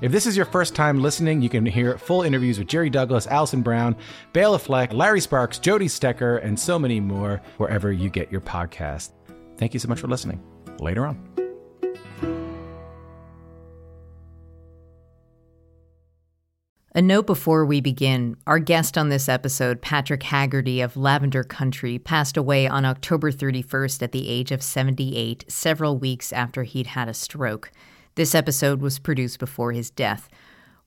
If this is your first time listening, you can hear full interviews with Jerry Douglas, Alison Brown, Bela Fleck, Larry Sparks, Jody Stecher, and so many more wherever you get your podcast. Thank you so much for listening. Later on. A note before we begin our guest on this episode, Patrick Haggerty of Lavender Country, passed away on October 31st at the age of 78, several weeks after he'd had a stroke. This episode was produced before his death.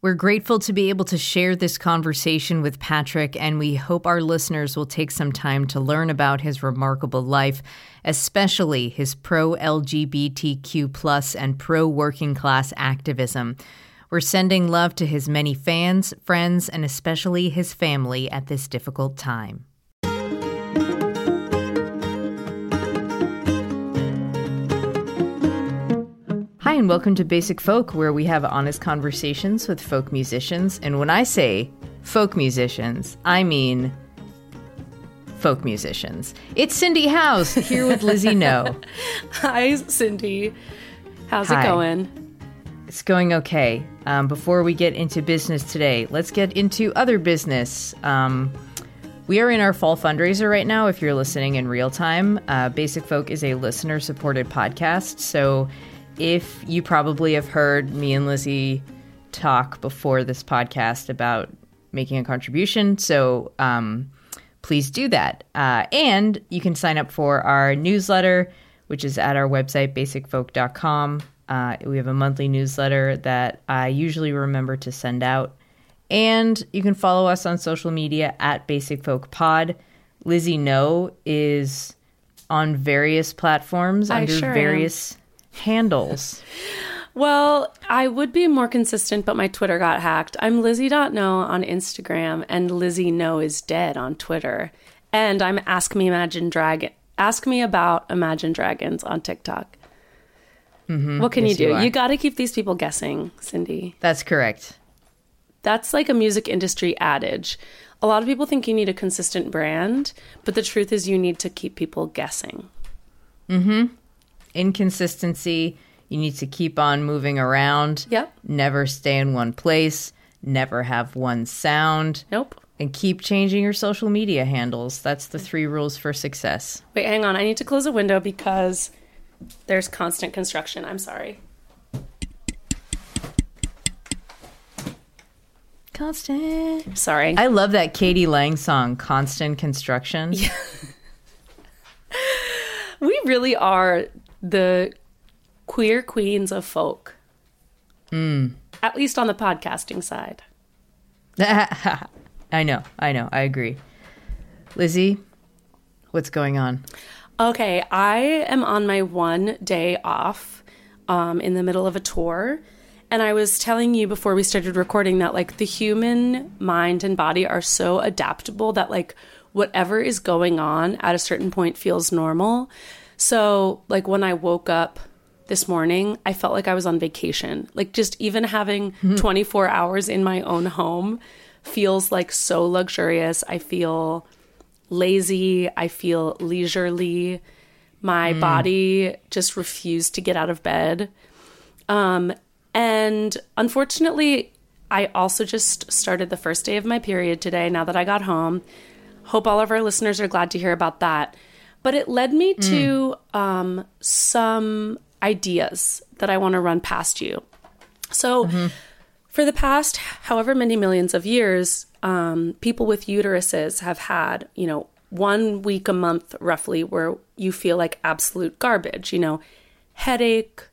We're grateful to be able to share this conversation with Patrick, and we hope our listeners will take some time to learn about his remarkable life, especially his pro LGBTQ and pro working class activism. We're sending love to his many fans, friends, and especially his family at this difficult time. Hi, and welcome to Basic Folk, where we have honest conversations with folk musicians. And when I say folk musicians, I mean folk musicians. It's Cindy Howes here with Lizzie No. Hi, Cindy. How's Hi. it going? It's going okay. Um, before we get into business today, let's get into other business. Um, we are in our fall fundraiser right now. If you're listening in real time, uh, Basic Folk is a listener supported podcast. So if you probably have heard me and Lizzie talk before this podcast about making a contribution. So um, please do that. Uh, and you can sign up for our newsletter, which is at our website, basicfolk.com. Uh, we have a monthly newsletter that I usually remember to send out. And you can follow us on social media at Basic Folk Pod. Lizzie No is on various platforms I under sure am. Handles. Well, I would be more consistent, but my Twitter got hacked. I'm Lizzie.no on Instagram and Lizzie No is dead on Twitter. And I'm Ask Me Imagine Dragon. Ask me about Imagine Dragons on TikTok. Mm-hmm. What can Yes, you you do? are. You, got to keep these people guessing, Cindy. That's correct. That's like a music industry adage. A lot of people think you need a consistent brand, but the truth is you need to keep people guessing. Mm-hmm. Inconsistency. You need to keep on moving around. Yep. Never stay in one place. Never have one sound. Nope. And keep changing your social media handles. That's the three rules for success. Wait, hang on. I need to close a window because there's constant construction. I'm sorry. Constant. Sorry. I love that k.d. lang song, Constant Construction. Yeah. we really are the queer queens of folk. At least on the podcasting side. I know, I know, I agree. Lizzie, what's going on? Okay, I am on my one day off um, in the middle of a tour. And I was telling you before we started recording that, like, the human mind and body are so adaptable that, like, whatever is going on at a certain point feels normal. So, like, when I woke up this morning, I felt like I was on vacation. Like, just even having 24 hours in my own home feels like so luxurious. I feel lazy. I feel leisurely. My body just refused to get out of bed. Um, and unfortunately, I also just started the first day of my period today now that I got home. Hope all of our listeners are glad to hear about that. But it led me to um, some ideas that I want to run past you. So, for the past however many millions of years, um, people with uteruses have had, you know, one week a month roughly where you feel like absolute garbage, you know, headache,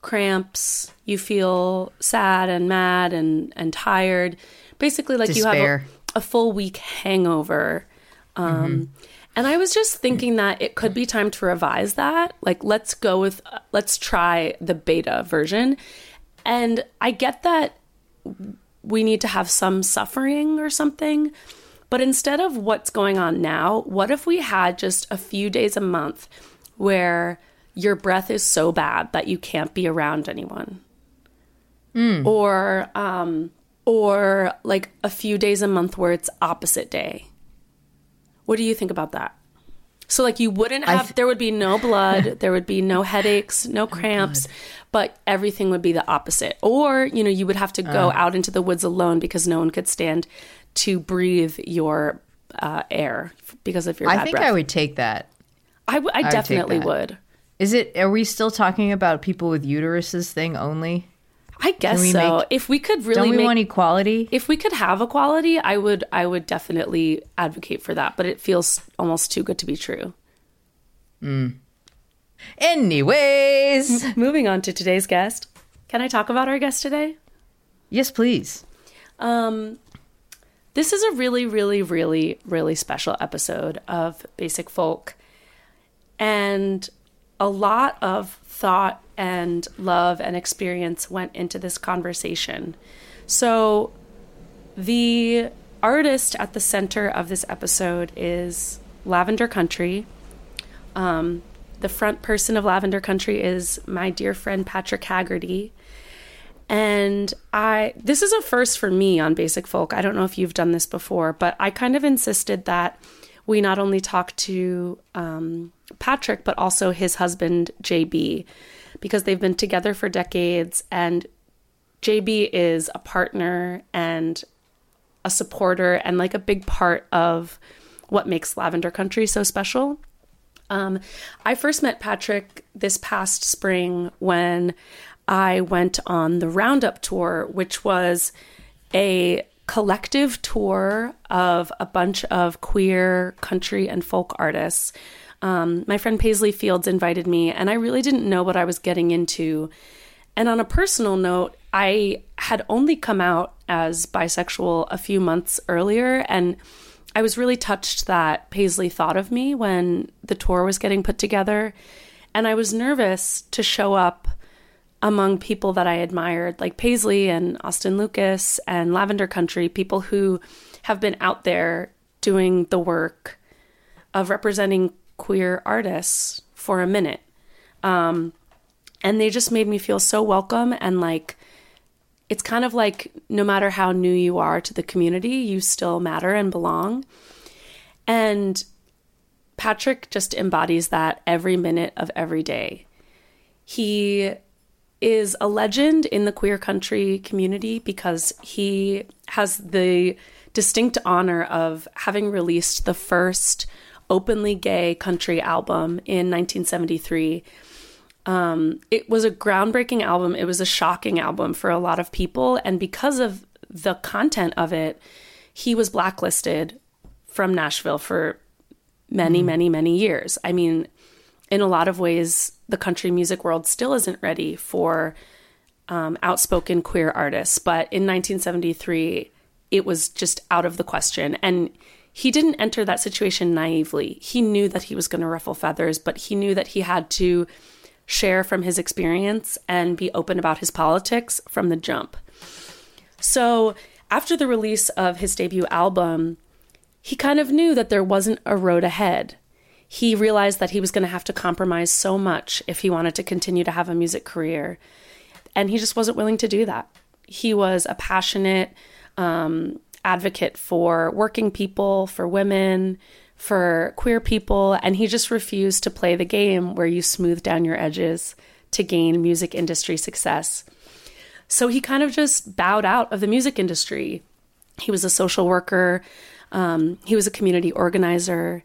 cramps, you feel sad and mad and, and tired. Basically, like you have a, a full week hangover. Um, And I was just thinking that it could be time to revise that. Like, let's go with, uh, let's try the beta version. And I get that we need to have some suffering or something. But instead of what's going on now, what if we had just a few days a month where your breath is so bad that you can't be around anyone? Or, um, or like a few days a month where it's opposite day. What do you think about that? So like you wouldn't have th- there would be no blood, there would be no headaches, no cramps, but everything would be the opposite. Or, you know, you would have to go out into the woods alone because no one could stand to breathe your uh, air because of your I bad think breath. I would take that. I, w- I take definitely that. would. Is it? Are we still talking about people with uteruses thing only? I guess so. make- if we could really Don't we make want equality? if we could have equality, I would I would definitely advocate for that, but it feels almost too good to be true. Anyways, Moving on to today's guest. Can I talk about our guest today? yes, please. Um, this is a really, really, really, really special episode of Basic Folk. And a lot of thought and love and experience went into this conversation. So, the artist at the center of this episode is Lavender Country. Um, the front person of Lavender Country is my dear friend Patrick Haggerty. And I this is a first for me on Basic Folk. I don't know if you've done this before, but I kind of insisted that we not only talk to um, Patrick, but also his husband, JB, because they've been together for decades. And JB is a partner and a supporter and like a big part of what makes Lavender Country so special. Um, I first met Patrick this past spring when I went on the Roundup tour, which was a collective tour of a bunch of queer country and folk artists. Um, my friend Paisley Fields invited me, and I really didn't know what I was getting into. And on a personal note, I had only come out as bisexual a few months earlier, and I was really touched that Paisley thought of me when the tour was getting put together. And I was nervous to show up among people that I admired, like Paisley and Austin Lucas and Lavender Country, people who have been out there doing the work of representing queer artists for a minute. Um, and they just made me feel so welcome and like it's kind of like no matter how new you are to the community, you still matter and belong. And Patrick just embodies that every minute of every day. He is a legend in the queer country community because he has the distinct honor of having released the first openly gay country album in 1973 um, it was a groundbreaking album. It was a shocking album for a lot of people. And because of the content of it, he was blacklisted from Nashville for many, many, many years. I mean, in a lot of ways, the country music world still isn't ready for um, outspoken queer artists. But in 1973, it was just out of the question. And he didn't enter that situation naively. He knew that he was going to ruffle feathers, but he knew that he had to share from his experience and be open about his politics from the jump. So, after the release of his debut album, he kind of knew that there wasn't a road ahead. He realized that he was going to have to compromise so much if he wanted to continue to have a music career. And he just wasn't willing to do that. He was a passionate um, advocate for working people, for women, for queer people, and he just refused to play the game where you smooth down your edges to gain music industry success. So he kind of just bowed out of the music industry. He was a social worker, um, he was a community organizer.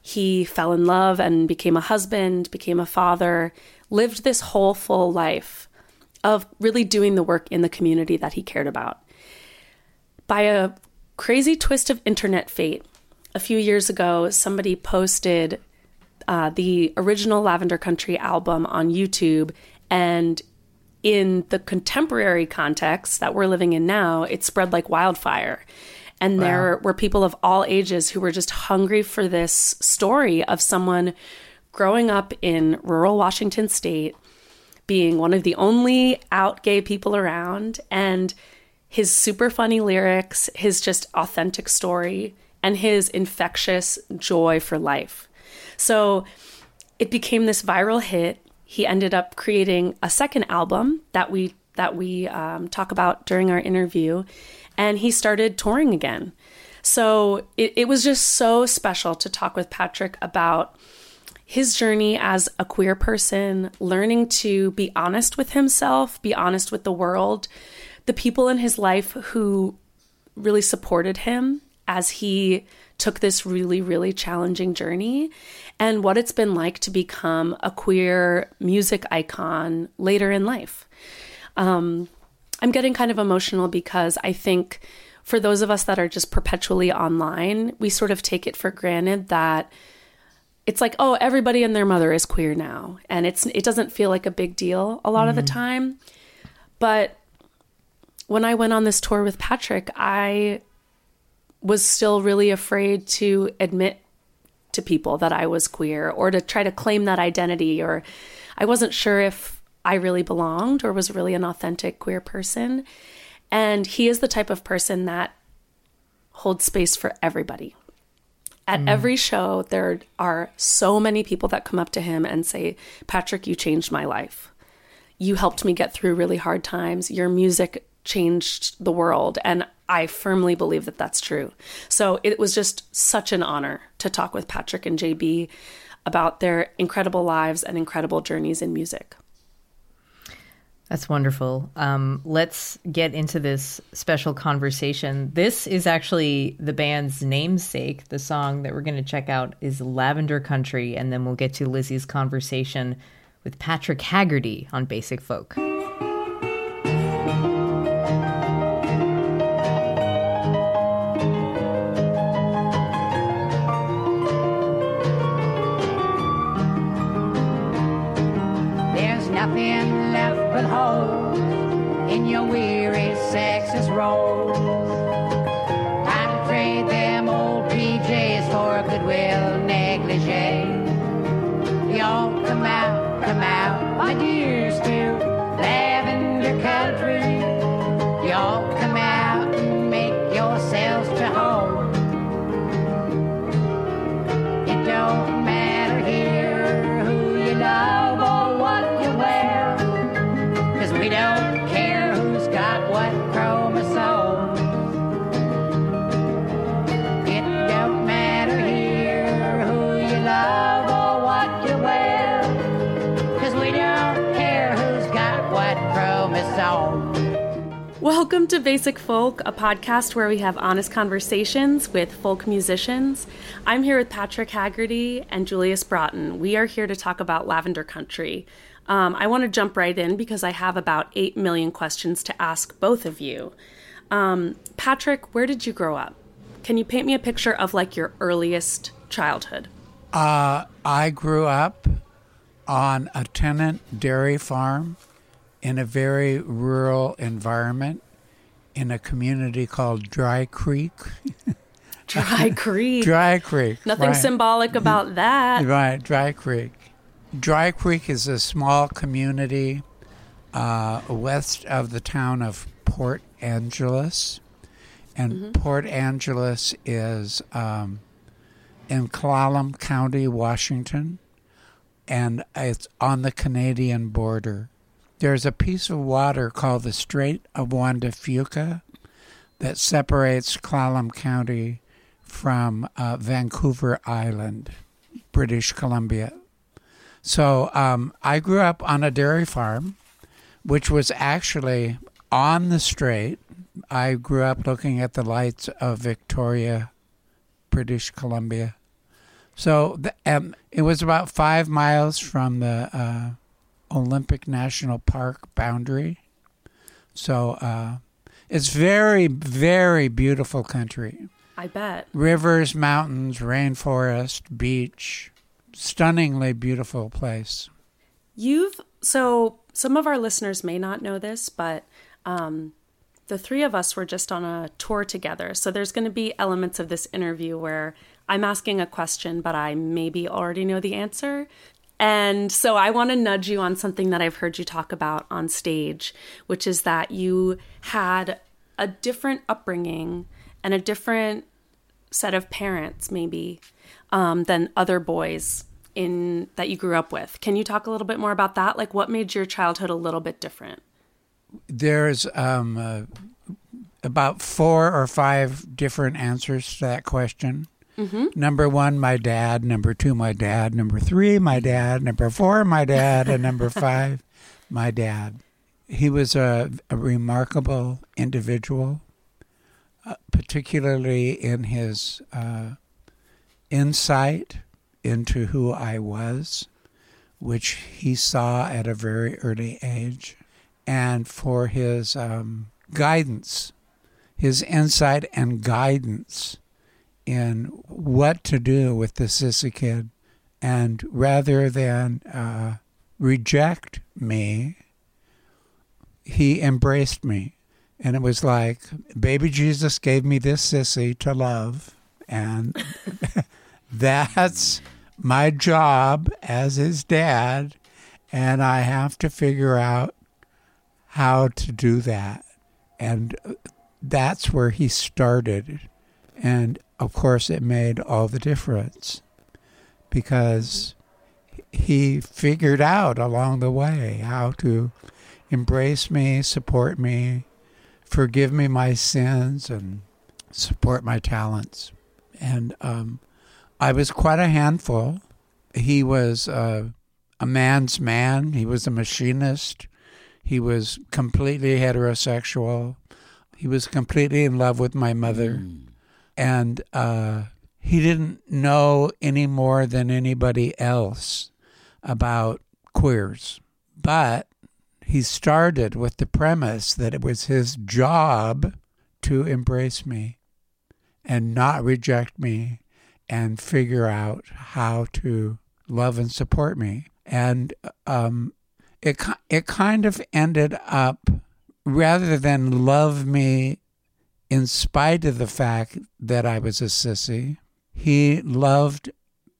He fell in love and became a husband, became a father, lived this whole full life of really doing the work in the community that he cared about. By a crazy twist of internet fate, a few years ago, somebody posted uh, the original Lavender Country album on YouTube. And in the contemporary context that we're living in now, it spread like wildfire. And there were people of all ages who were just hungry for this story of someone growing up in rural Washington state, being one of the only out gay people around, and his super funny lyrics, his just authentic story, and his infectious joy for life. So it became this viral hit. He ended up creating a second album that we that we um, talk about during our interview, and he started touring again. So it, it was just so special to talk with Patrick about his journey as a queer person, learning to be honest with himself, be honest with the world, the people in his life who really supported him as he took this really, really challenging journey, and what it's been like to become a queer music icon later in life. Um, I'm getting kind of emotional because I think for those of us that are just perpetually online, we sort of take it for granted that it's like, oh, everybody and their mother is queer now, and it's it doesn't feel like a big deal a lot mm-hmm. of the mm-hmm. time. But when I went on this tour with Patrick, I was still really afraid to admit to people that I was queer or to try to claim that identity or I wasn't sure if I really belonged or was really an authentic queer person. And he is the type of person that holds space for everybody. At mm. every show, there are so many people that come up to him and say, Patrick, you changed my life. You helped me get through really hard times. Your music changed the world. And I firmly believe that that's true. So it was just such an honor to talk with Patrick and JB about their incredible lives and incredible journeys in music. That's wonderful. Um, let's get into this special conversation. This is actually the band's namesake. The song that we're going to check out is Lavender Country, and then we'll get to Lizzie's conversation with Patrick Haggerty on Basic Folk. Welcome to Basic Folk, a podcast where we have honest conversations with folk musicians. I'm here with Patrick Haggerty and Julius Broughton. We are here to talk about Lavender Country. Um, I want to jump right in because I have about 8 million questions to ask both of you. Um, Patrick, where did you grow up? Can you paint me a picture of like your earliest childhood? Uh, I grew up on a tenant dairy farm in a very rural environment in a community called Dry Creek. Dry Creek. Dry Creek. Nothing right. symbolic about that. Right, Dry Creek. Dry Creek is a small community uh, west of the town of Port Angeles. And mm-hmm. Port Angeles is um, in Clallam County, Washington, and it's on the Canadian border. There's a piece of water called the Strait of Juan de Fuca that separates Clallam County from uh, Vancouver Island, British Columbia. So um, I grew up on a dairy farm, which was actually on the strait. I grew up looking at the lights of Victoria, British Columbia. So the, um, it was about five miles from the uh, Olympic National Park boundary. So uh, it's very, very beautiful country. I bet. Rivers, mountains, rainforest, beach. Stunningly beautiful place. You've, so some of our listeners may not know this, but um, the three of us were just on a tour together. So there's going to be elements of this interview where I'm asking a question, but I maybe already know the answer. And so I want to nudge you on something that I've heard you talk about on stage, which is that you had a different upbringing and a different set of parents, maybe, um, than other boys in that you grew up with. Can you talk a little bit more about that? Like, what made your childhood a little bit different? There's um, uh, about four or five different answers to that question. Number one, my dad. Number two, my dad. Number three, my dad. Number four, my dad. And number five, my dad. He was a, a remarkable individual, uh, particularly in his uh, insight into who I was, which he saw at a very early age, and for his um, guidance, his insight and guidance in what to do with the sissy kid. And rather than uh, reject me, he embraced me. And it was like, baby Jesus gave me this sissy to love. And that's my job as his dad. And I have to figure out how to do that. And that's where he started. And of course, it made all the difference because he figured out along the way how to embrace me, support me, forgive me my sins, and support my talents. And um, I was quite a handful. He was uh, a man's man, he was a machinist, he was completely heterosexual, he was completely in love with my mother. And uh, he didn't know any more than anybody else about queers. But he started with the premise that it was his job to embrace me and not reject me and figure out how to love and support me. And um, it, it kind of ended up, rather than love me in spite of the fact that I was a sissy, he loved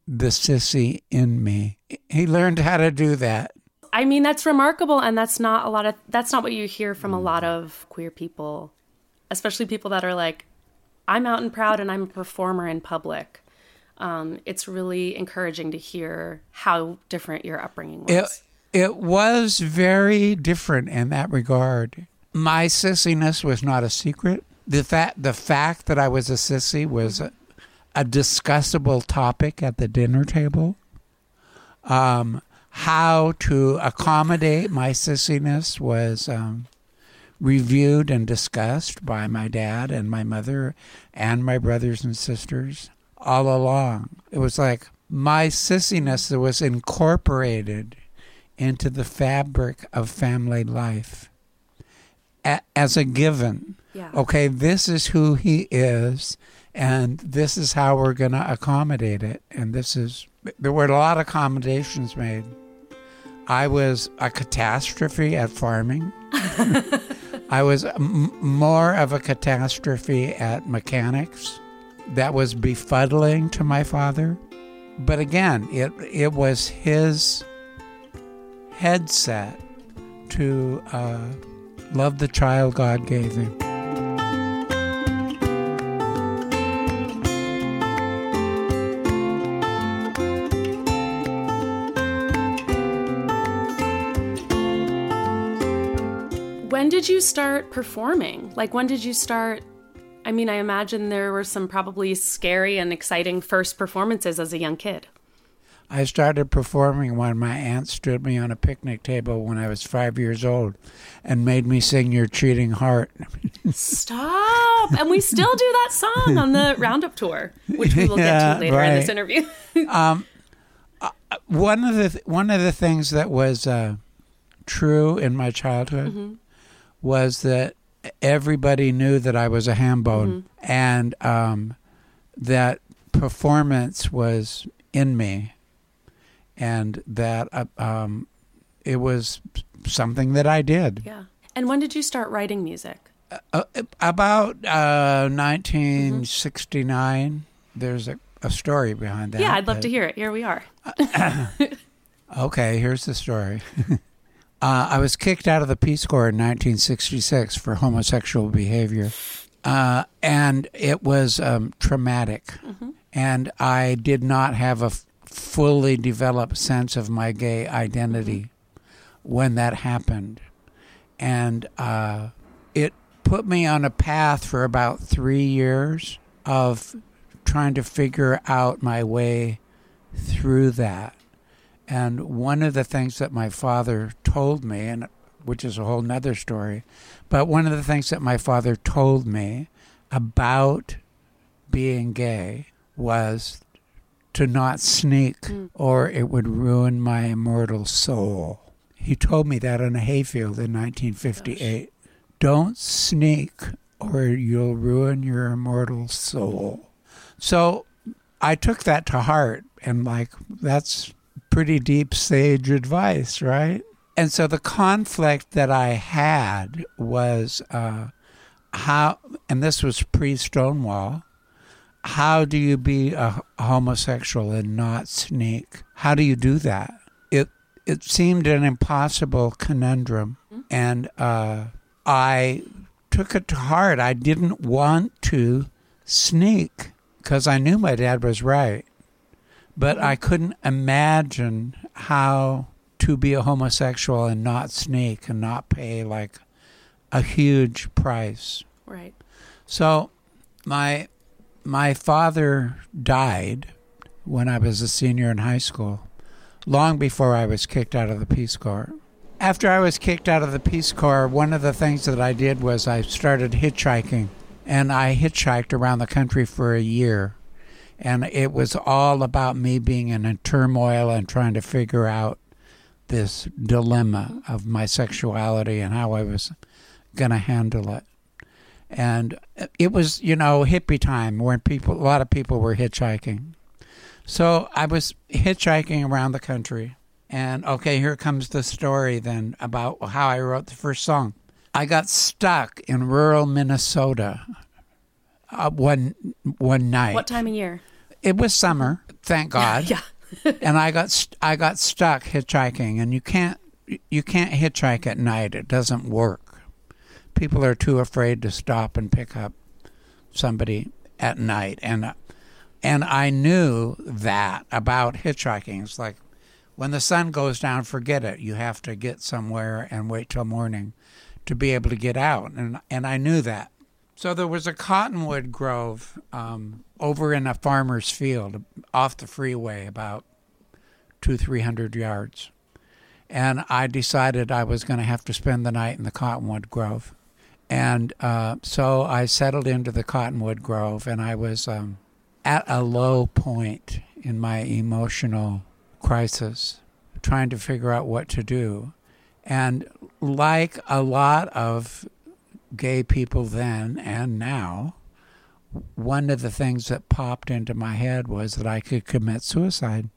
the sissy in me. He learned how to do that. I mean, that's remarkable, and that's not a lot of that's not what you hear from a lot of queer people, especially people that are like, "I'm out and proud, and I'm a performer in public." Um, it's really encouraging to hear how different your upbringing was. It, it was very different in that regard. My sissiness was not a secret. The fact the fact that I was a sissy was a, a discussable topic at the dinner table. Um, how to accommodate my sissiness was um, reviewed and discussed by my dad and my mother and my brothers and sisters all along. It was like my sissiness was incorporated into the fabric of family life as a given. Yeah. Okay, this is who he is, and this is how we're going to accommodate it. And this is, there were a lot of accommodations made. I was a catastrophe at farming. I was m- more of a catastrophe at mechanics. That was befuddling to my father. But again, it, it was his headset to uh, love the child God gave him. Did you start performing? Like, when did you start? I mean, I imagine there were some probably scary and exciting first performances as a young kid. I started performing when my aunt stood me on a picnic table when I was five years old and made me sing Your Cheating Heart. Stop! And we still do that song on the Roundup tour, which we will get to later in this right. interview. Um, uh, one of the one of the things that was uh, true in my childhood mm-hmm. Was that everybody knew that I was a ham bone and um, that performance was in me, and that uh, um, it was something that I did. yeah. And when did you start writing music? Uh, about uh, 1969, there's a, a story behind that. yeah, I'd love but- to hear it. Here we are. Okay, here's the story. Uh, I was kicked out of the Peace Corps in 1966 for homosexual behavior. Uh, and it was um, traumatic. And I did not have a f- fully developed sense of my gay identity when that happened. And uh, it put me on a path for about three years of trying to figure out my way through that. And one of the things that my father told me, and which is a whole nother story, but one of the things that my father told me about being gay was to not sneak hmm. or it would ruin my immortal soul. He told me that in a hayfield in 1958. Don't sneak or you'll ruin your immortal soul. So I took that to heart and like that's pretty deep sage advice, right? And so the conflict that I had was uh, how, and this was pre Stonewall, how do you be a homosexual and not sneak? How do you do that? It it seemed an impossible conundrum, and uh, I took it to heart. I didn't want to sneak because I knew my dad was right, but I couldn't imagine how to be a homosexual and not sneak and not pay like a huge price. Right. So my my father died when I was a senior in high school, long before I was kicked out of the Peace Corps. After I was kicked out of the Peace Corps, one of the things that I did was I started hitchhiking, and I hitchhiked around the country for a year. And it was all about me being in a turmoil and trying to figure out this dilemma of my sexuality and how I was going to handle it. And it was you know hippie time when people a lot of people were hitchhiking. So i was hitchhiking around the country and okay here comes the story then about how i wrote the first song. I got stuck in rural minnesota uh, one one night. What time of year? It was summer thank god Yeah. and I got st- I got stuck hitchhiking, and you can't you can't hitchhike at night. It doesn't work. People are too afraid to stop and pick up somebody at night, and and I knew that about hitchhiking. It's like when the sun goes down, forget it. You have to get somewhere and wait till morning to be able to get out, and and I knew that. So there was a cottonwood grove um, over in a farmer's field off the freeway, about two, three hundred yards. And I decided I was going to have to spend the night in the cottonwood grove. And uh, so I settled into the cottonwood grove, and I was um, at a low point in my emotional crisis, trying to figure out what to do. And like a lot of gay people then and now, one of the things that popped into my head was that I could commit suicide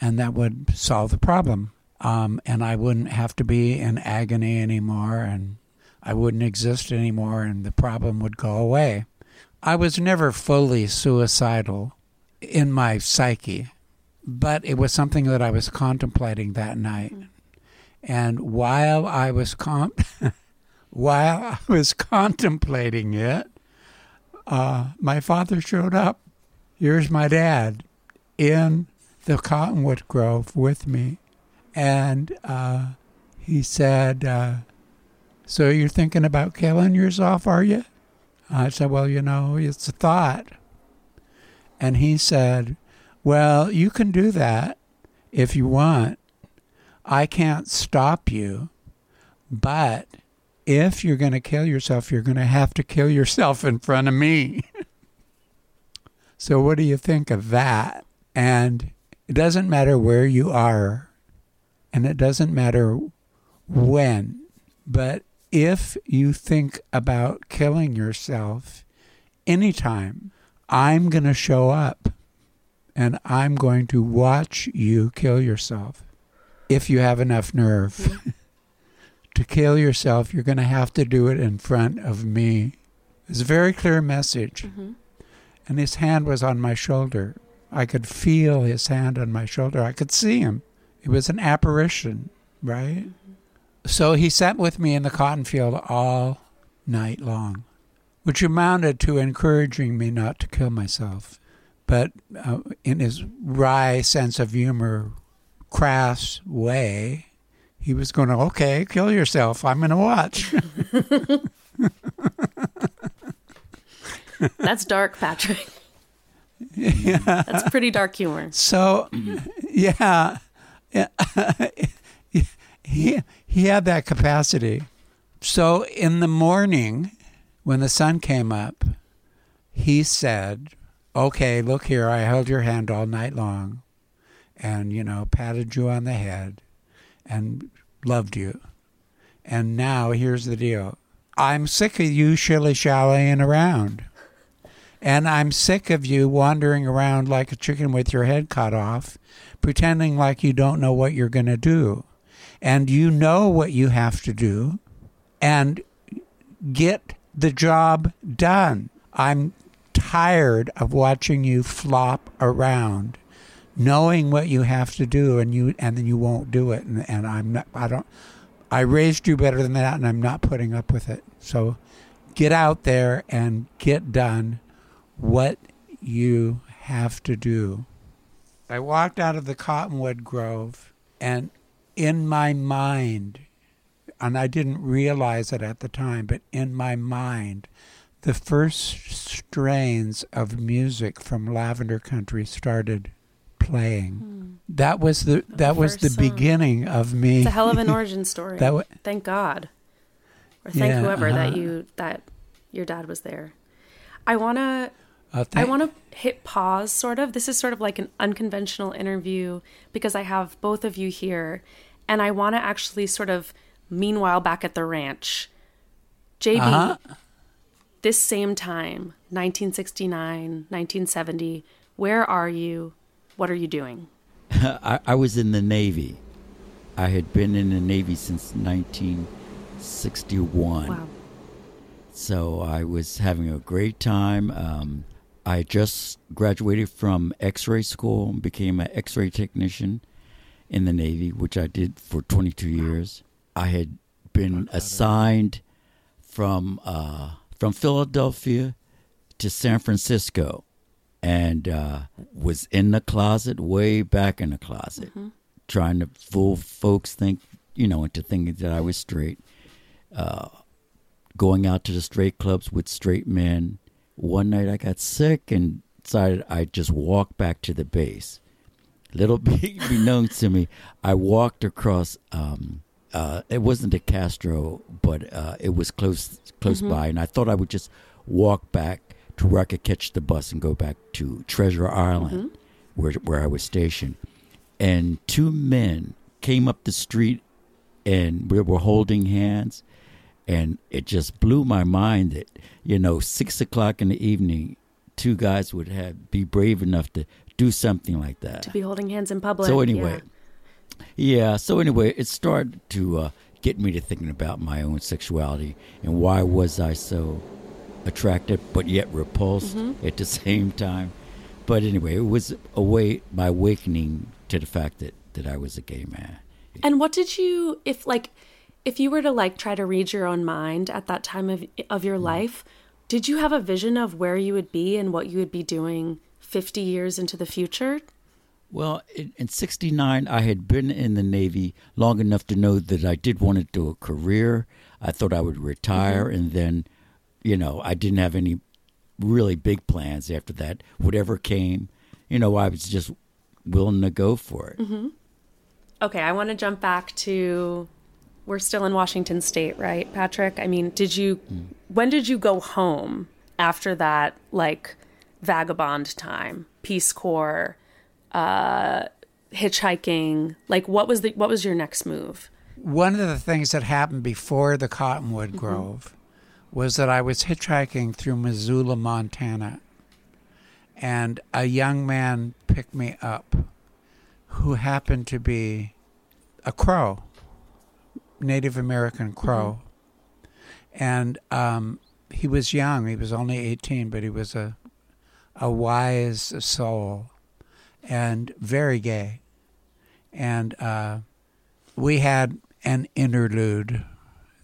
and that would solve the problem. Um, and I wouldn't have to be in agony anymore and I wouldn't exist anymore and the problem would go away. I was never fully suicidal in my psyche, but it was something that I was contemplating that night. And while I was con- while I was contemplating it, uh, my father showed up. Here's my dad in the cottonwood grove with me, and uh, he said, uh, "So you're thinking about killing yourself, are you?" I said, "Well, you know, it's a thought." And he said, "Well, you can do that if you want. I can't stop you, but." If you're going to kill yourself, you're going to have to kill yourself in front of me. so, what do you think of that? And it doesn't matter where you are, and it doesn't matter when, but if you think about killing yourself anytime, I'm going to show up and I'm going to watch you kill yourself if you have enough nerve to kill yourself, you're going to have to do it in front of me. It's a very clear message. And his hand was on my shoulder. I could feel his hand on my shoulder. I could see him. It was an apparition, right? So he sat with me in the cotton field all night long, which amounted to encouraging me not to kill myself. But uh, in his wry sense of humor, crass way, he was going to, okay, kill yourself. I'm going to watch. That's dark, Patrick. yeah. That's pretty dark humor. So, yeah, he he had that capacity. So in the morning, when the sun came up, he said, "Okay, look here. I held your hand all night long, and you know, patted you on the head, and loved you. And now here's the deal: I'm sick of you shilly shallying around." And I'm sick of you wandering around like a chicken with your head cut off, pretending like you don't know what you're going to do. And you know what you have to do, and get the job done. I'm tired of watching you flop around, knowing what you have to do, and you and then you won't do it. And, and I'm not. I don't. I raised you better than that, and I'm not putting up with it. So, get out there and get done what you have to do. I walked out of the cottonwood grove, and in my mind, and I didn't realize it at the time, but in my mind, the first strains of music from Lavender Country started playing. Hmm. That was the that was the song. beginning of me. It's a hell of an origin story. That wa- thank God, or thank Yeah, whoever that uh-huh. you that your dad was there. I want to Uh, I want to hit pause, sort of. This is sort of like an unconventional interview because I have both of you here, and I want to actually sort of, meanwhile, back at the ranch, JB, Uh-huh. this same time, 1969, 1970, where are you? What are you doing? I, I was in the Navy. I had been in the Navy since 1961. Wow. So I was having a great time. Um, I just graduated from X ray school and became an X ray technician in the Navy, which I did for 22 years. I had been assigned from uh, from Philadelphia to San Francisco and uh, was in the closet, way back in the closet, trying to fool folks think, you know, into thinking that I was straight. Uh, going out to the straight clubs with straight men. One night I got sick and decided I'd just walk back to the base. Little be be known to me, I walked across. Um, uh, it wasn't a Castro, but uh, it was close close by, and I thought I would just walk back to where I could catch the bus and go back to Treasure Island, where where I was stationed. And two men came up the street, and we were holding hands, and it just blew my mind that you know six o'clock in the evening, two guys would have be brave enough to do something like that. To be holding hands in public. So anyway, yeah. yeah. So anyway, it started to uh, get me to thinking about my own sexuality and why was I so attracted but yet repulsed Mm-hmm. at the same time. But anyway, it was a way my awakening to the fact that that I was a gay man. And what did you, if like, if you were to like try to read your own mind at that time of of your life, did you have a vision of where you would be and what you would be doing fifty years into the future? Well, in, in '69, I had been in the Navy long enough to know that I did want to do a career. I thought I would retire, and then, you know, I didn't have any really big plans after that. Whatever came, you know, I was just willing to go for it. Mm-hmm. Okay, I want to jump back to we're still in Washington state, right, Patrick? I mean, did you mm. when did you go home after that like vagabond time, Peace Corps, uh hitchhiking? Like what was the what was your next move? One of the things that happened before the Cottonwood mm-hmm. Grove was that I was hitchhiking through Missoula, Montana, and a young man picked me up who happened to be a crow, Native American crow. And um, he was young, he was only 18, but he was a, a wise soul and very gay. And uh, we had an interlude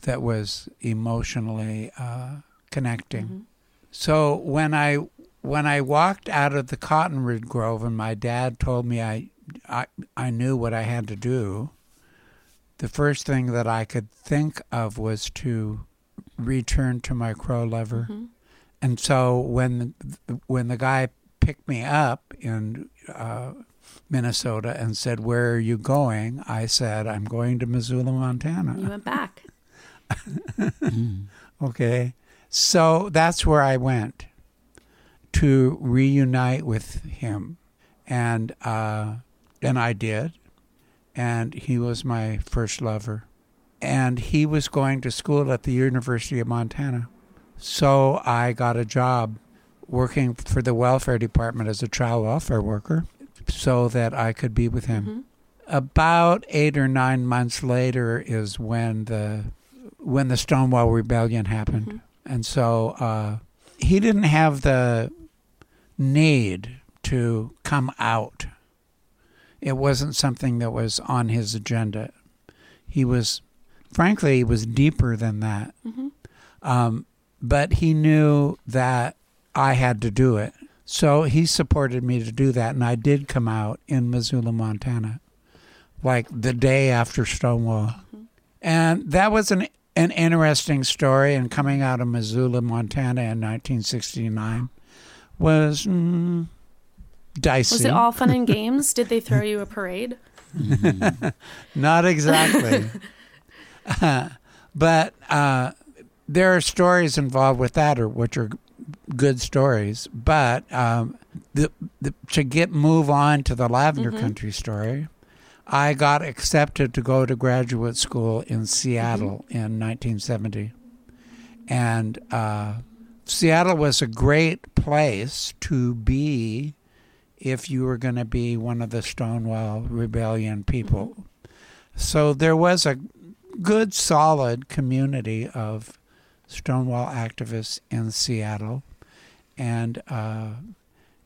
that was emotionally uh, connecting. So when I when I walked out of the cottonwood grove and my dad told me I, I I knew what I had to do, the first thing that I could think of was to return to my crow lover. And so when when the guy picked me up in uh, Minnesota and said, "Where are you going?" I said, "I'm going to Missoula, Montana." You went back. Okay. So that's where I went to reunite with him. And uh, and I did. And he was my first lover. And he was going to school at the University of Montana. So I got a job working for the welfare department as a child welfare worker so that I could be with him. About eight or nine months later is when the when the Stonewall Rebellion happened, and so uh, he didn't have the need to come out. It wasn't something that was on his agenda. He was, frankly, he was deeper than that. Um, but he knew that I had to do it. So he supported me to do that, and I did come out in Missoula, Montana, like the day after Stonewall. And that was an an interesting story. And coming out of Missoula, Montana in 1969 was mm, dicey. Was it all fun and games? Did they throw you a parade? Not exactly. but uh, there are stories involved with that, or which are good stories. But um, the, the, to get move on to the Lavender Country story, I got accepted to go to graduate school in Seattle in 1970, and uh, Seattle was a great place to be if you were going to be one of the Stonewall Rebellion people. So there was a good, solid community of Stonewall activists in Seattle, and uh,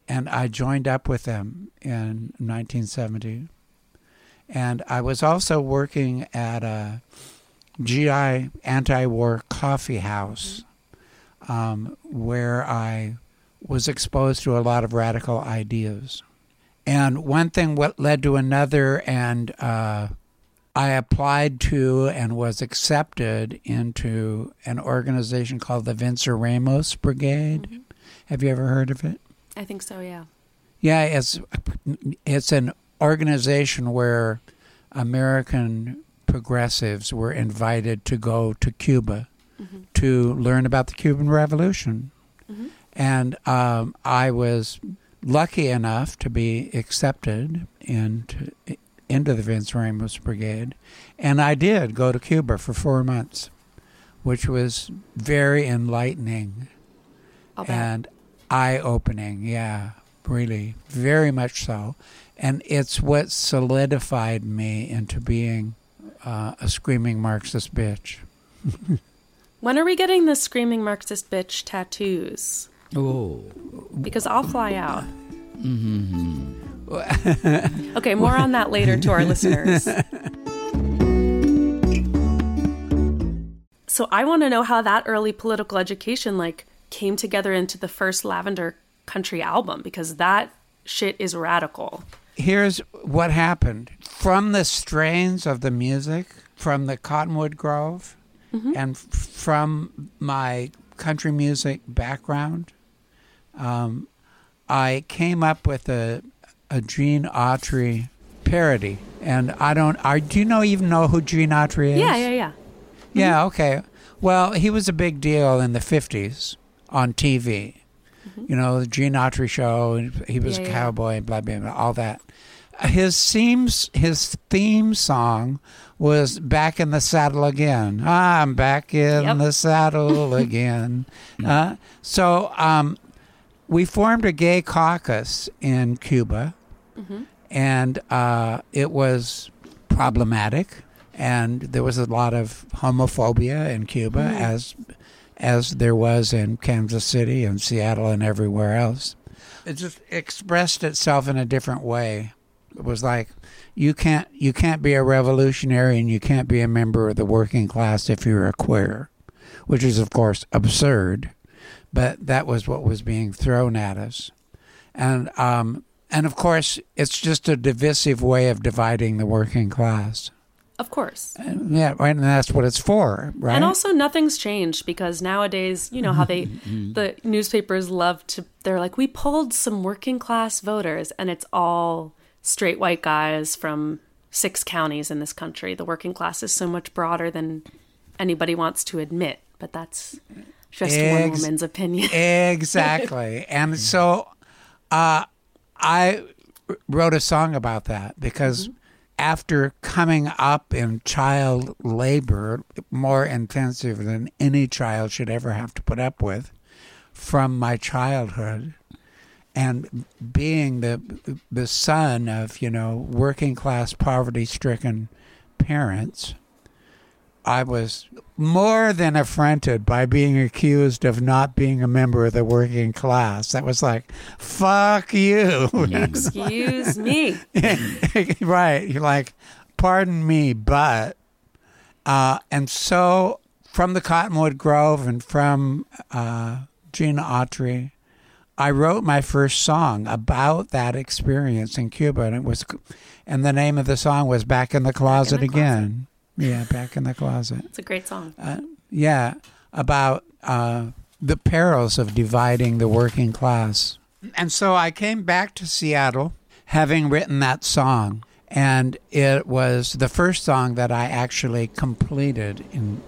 and I joined up with them in 1970. And I was also working at a GI anti-war coffee house um, where I was exposed to a lot of radical ideas. And one thing what led to another, and uh, I applied to and was accepted into an organization called the Venceremos Brigade. Have you ever heard of it? I think so, yeah. Yeah, it's it's an organization where American progressives were invited to go to Cuba to learn about the Cuban Revolution, and um, I was lucky enough to be accepted into into the Venceremos Brigade, and I did go to Cuba for four months, which was very enlightening I'll and eye opening. Yeah, really, very much so. And it's what solidified me into being uh, a screaming Marxist bitch. When are we getting the screaming Marxist bitch tattoos? Oh, Because I'll fly out. okay, more on that later to our listeners. So I want to know how that early political education like came together into the first Lavender Country album because that shit is radical. Here's what happened from the strains of the music, from the Cottonwood Grove, and from my country music background. Um, I came up with a a Gene Autry parody, and I don't. I do you know even know who Gene Autry is? Yeah, yeah, yeah. Yeah, okay. Well, he was a big deal in the 50s on TV. You know, the Gene Autry show, and he was Yeah, a yeah. cowboy, blah, blah, blah, all that. His themes, his theme song was "Back in the Saddle Again." I'm back in Yep. the saddle again. uh, so um, we formed a gay caucus in Cuba, and uh, it was problematic, and there was a lot of homophobia in Cuba, as as there was in Kansas City and Seattle and everywhere else. It just expressed itself in a different way It was like you can't you can't be a revolutionary and you can't be a member of the working class if you're a queer, which is of course absurd, but that was what was being thrown at us, and um, and of course it's just a divisive way of dividing the working class. Of course. And yeah, right, and that's what it's for, right? And also, nothing's changed because nowadays, you know how they, mm-hmm. the newspapers love to, they're like, we polled some working class voters, and it's all straight white guys from six counties in this country. The working class is so much broader than anybody wants to admit, but that's just one woman's opinion. exactly. and mm. so uh, I wrote a song about that because mm-hmm. After coming up in child labor, more intensive than any child should ever have to put up with from my childhood, and being the the son of you know working class poverty stricken parents I was more than affronted by being accused of not being a member of the working class. That was like, fuck you. Excuse me. right. You're like, pardon me, but. Uh, and so from the Cottonwood Grove and from uh, Gene Autry, I wrote my first song about that experience in Cuba, and it was, and the name of the song was "Back in the Closet the Again." Yeah, back in the closet. It's a great song. Yeah, about uh, the perils of dividing the working class. And so I came back to Seattle having written that song. And it was the first song that I actually completed in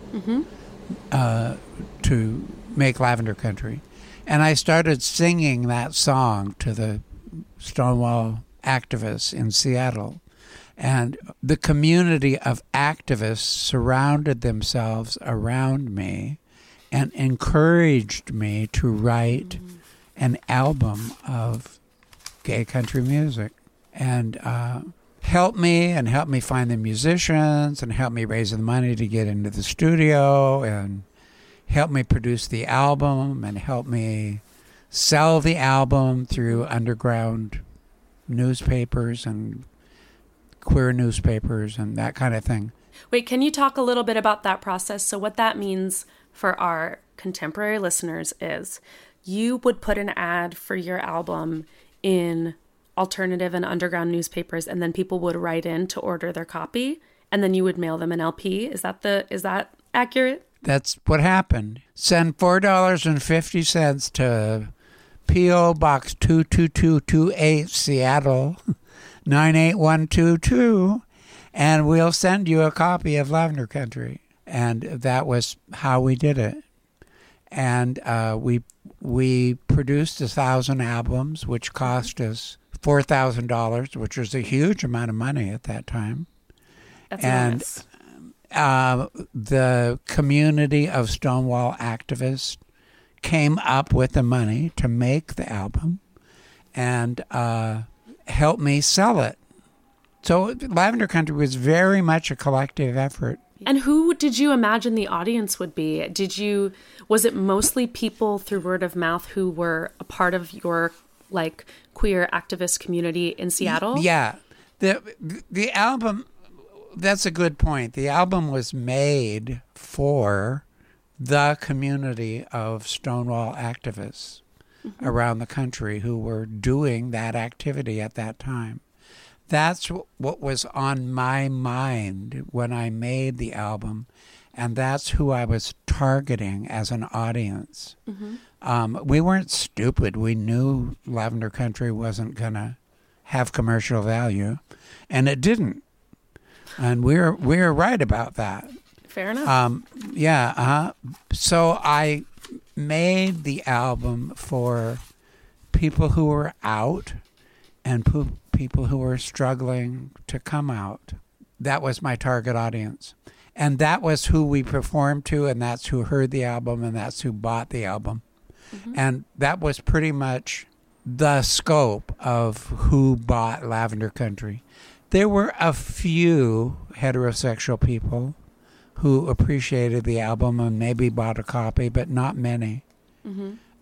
uh, to make Lavender Country. And I started singing that song to the Stonewall activists in Seattle. And the community of activists surrounded themselves around me and encouraged me to write an album of gay country music and uh, helped me and helped me find the musicians and helped me raise the money to get into the studio and helped me produce the album and helped me sell the album through underground newspapers and queer newspapers and that kind of thing. Wait, can you talk a little bit about that process? So, what that means for our contemporary listeners is you would put an ad for your album in alternative and underground newspapers, and then people would write in to order their copy, and then you would mail them an LP. Is that the is that accurate? That's what happened. Send four dollars and fifty cents to P.O. Box two two two two eight Seattle nine eight one two two and we'll send you a copy of Lavender Country. And that was how we did it. And uh, we we produced a thousand albums, which cost us four thousand dollars, which was a huge amount of money at that time. That's And- enormous. uh, the community of Stonewall activists came up with the money to make the album and uh, helped me sell it. So Lavender Country was very much a collective effort. And who did you imagine the audience would be? Did you was it mostly people through word of mouth who were a part of your like queer activist community in Seattle? Yeah, the the album. That's a good point. The album was made for the community of Stonewall activists around the country who were doing that activity at that time. That's what was on my mind when I made the album, and that's who I was targeting as an audience. Um, we weren't stupid. We knew Lavender Country wasn't going to have commercial value, and it didn't. And we're we're right about that. Fair enough. Um, yeah. Uh, so I made the album for people who were out and po- people who were struggling to come out. That was my target audience. And that was who we performed to, and that's who heard the album, and that's who bought the album. Mm-hmm. And that was pretty much the scope of who bought Lavender Country. There were a few heterosexual people who appreciated the album and maybe bought a copy, but not many.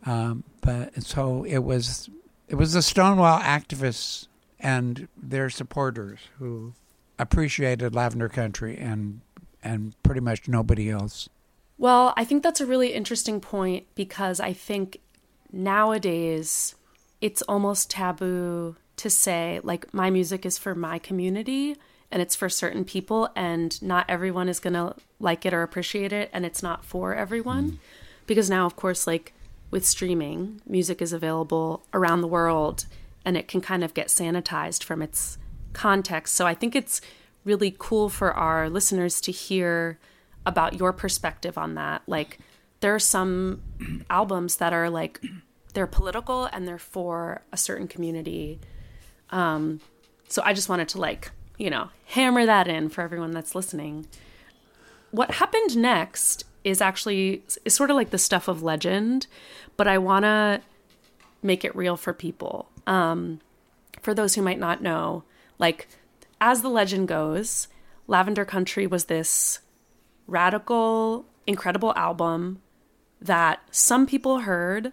Um, but so it was, it was the Stonewall activists and their supporters who appreciated Lavender Country and and pretty much nobody else. Well, I think that's a really interesting point because I think nowadays it's almost taboo to say like my music is for my community and it's for certain people and not everyone is going to like it or appreciate it and it's not for everyone. Because now of course like with streaming music is available around the world and it can kind of get sanitized from its context. So i think it's really cool for our listeners to hear about your perspective on that. Like there are some albums that are like they're political and they're for a certain community. Um so i just wanted to like you know hammer that in for everyone that's listening. What happened next is actually is sort of like the stuff of legend but i want to make it real for people. Um for those who might not know like as the legend goes lavender country was this radical incredible album that some people heard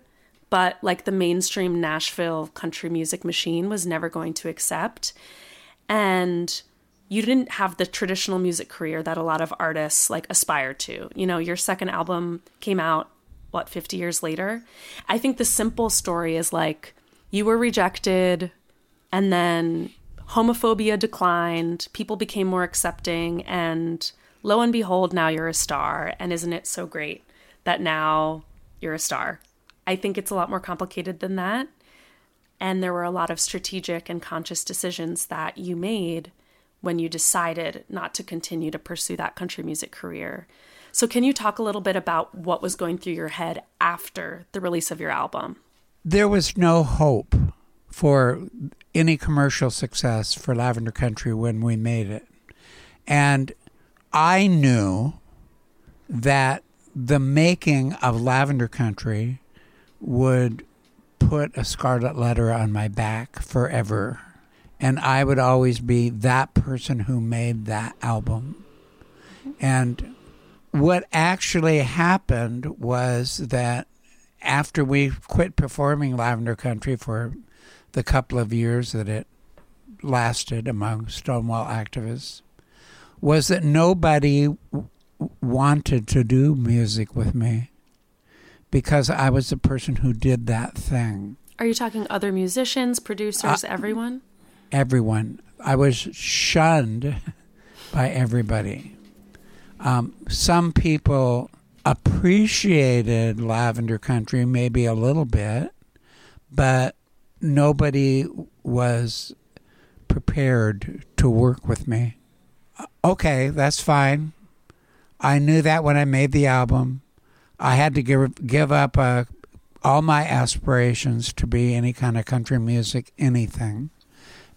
but like the mainstream nashville country music machine was never going to accept and you didn't have the traditional music career that a lot of artists like aspire to. You know, your second album came out what 50 years later. I think the simple story is like you were rejected and then homophobia declined, people became more accepting and lo and behold now you're a star and isn't it so great that now you're a star. I think it's a lot more complicated than that. And there were a lot of strategic and conscious decisions that you made when you decided not to continue to pursue that country music career. So, can you talk a little bit about what was going through your head after the release of your album? There was no hope for any commercial success for Lavender Country when we made it. And I knew that the making of Lavender Country would put a scarlet letter on my back forever. And I would always be that person who made that album. And what actually happened was that after we quit performing Lavender Country for the couple of years that it lasted among Stonewall activists, was that nobody w- wanted to do music with me because I was the person who did that thing. Are you talking other musicians, producers, everyone? Everyone. I was shunned by everybody. Um, some people appreciated Lavender Country maybe a little bit, but nobody was prepared to work with me. Okay, that's fine. I knew that when I made the album. I had to give give up uh, all my aspirations to be any kind of country music, anything,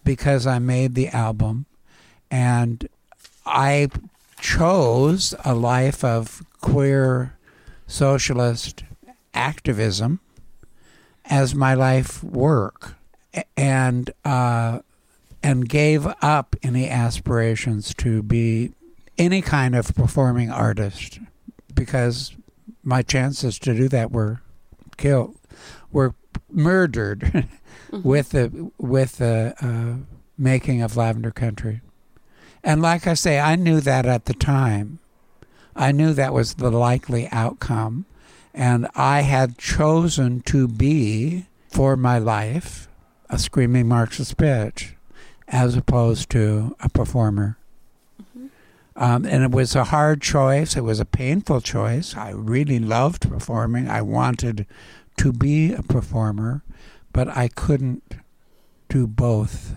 because I made the album, and I chose a life of queer socialist activism as my life work, and uh, and gave up any aspirations to be any kind of performing artist because my chances to do that were killed, were murdered mm-hmm. with the with the uh, making of Lavender Country. And like I say, I knew that at the time. I knew that was the likely outcome, and I had chosen to be for my life a screaming Marxist bitch, as opposed to a performer. Um, and it was a hard choice. It was a painful choice. I really loved performing. I wanted to be a performer, but I couldn't do both.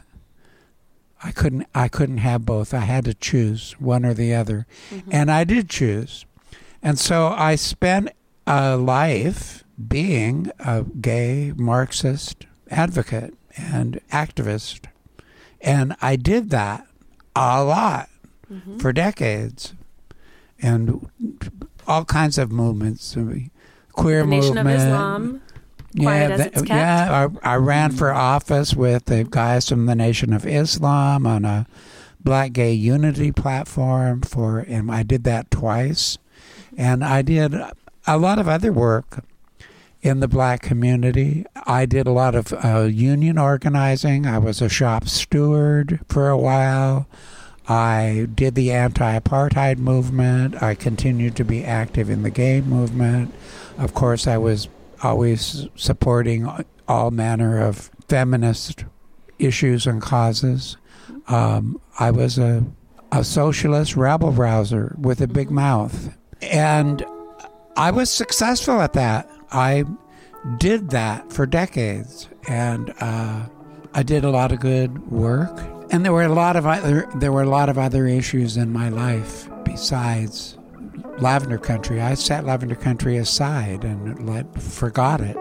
I couldn't. I couldn't have both. I had to choose one or the other, mm-hmm. and I did choose. And so I spent a life being a gay Marxist advocate and activist, and I did that a lot mm-hmm. for decades, and all kinds of movements, queer the movement. Nation of Islam. Yeah, yeah. I, I, ran for office with the guys from the Nation of Islam on a Black Gay Unity platform for, and I did that twice, and I did a lot of other work in the black community. I did a lot of uh, union organizing. I was a shop steward for a while. I did the anti apartheid movement. I continued to be active in the gay movement. Of course, I was always supporting all manner of feminist issues and causes. Um, I was a, a socialist rabble rouser with a big mouth. And I was successful at that. I did that for decades. And uh, I did a lot of good work and there were a lot of other there were a lot of other issues in my life besides Lavender Country. I set Lavender Country aside and let forgot it.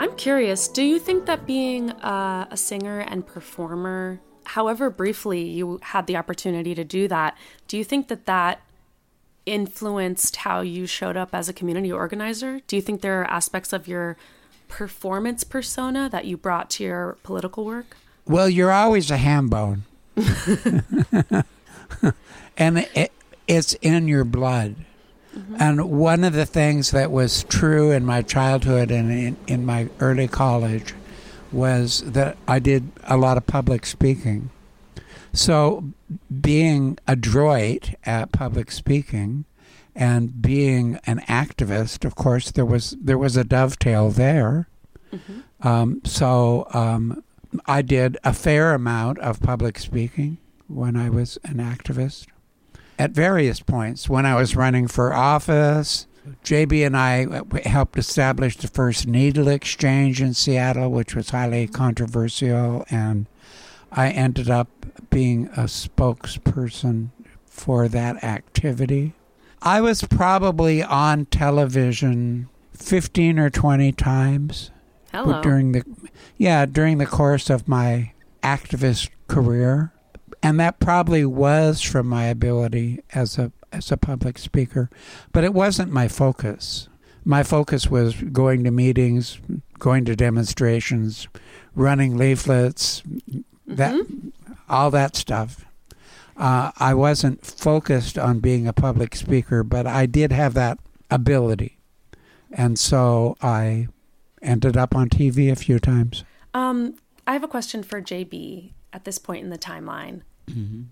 I'm curious, do you think that being a, a singer and performer however briefly you had the opportunity to do that, do you think that that influenced how you showed up as a community organizer? Do you think there are aspects of your performance persona that you brought to your political work? Well, you're always a ham bone. and it, it's in your blood. Mm-hmm. And one of the things that was true in my childhood and in, in my early college was that I did a lot of public speaking. So, being adroit at public speaking and being an activist, of course, there was there was a dovetail there. Mm-hmm. Um, so, um, I did a fair amount of public speaking when I was an activist at various points. When I was running for office, JB and I uh, helped establish the first needle exchange in Seattle, which was highly controversial, and I ended up being a spokesperson for that activity. I was probably on television 15 or 20 times Hello. during the yeah, during the course of my activist career. And that probably was from my ability as a as a public speaker, but it wasn't my focus. My focus was going to meetings, going to demonstrations, running leaflets, that mm-hmm. all that stuff. Uh, I wasn't focused on being a public speaker, but I did have that ability, and so I ended up on TV a few times. Um, I have a question for JB at this point in the timeline. Mm-hmm.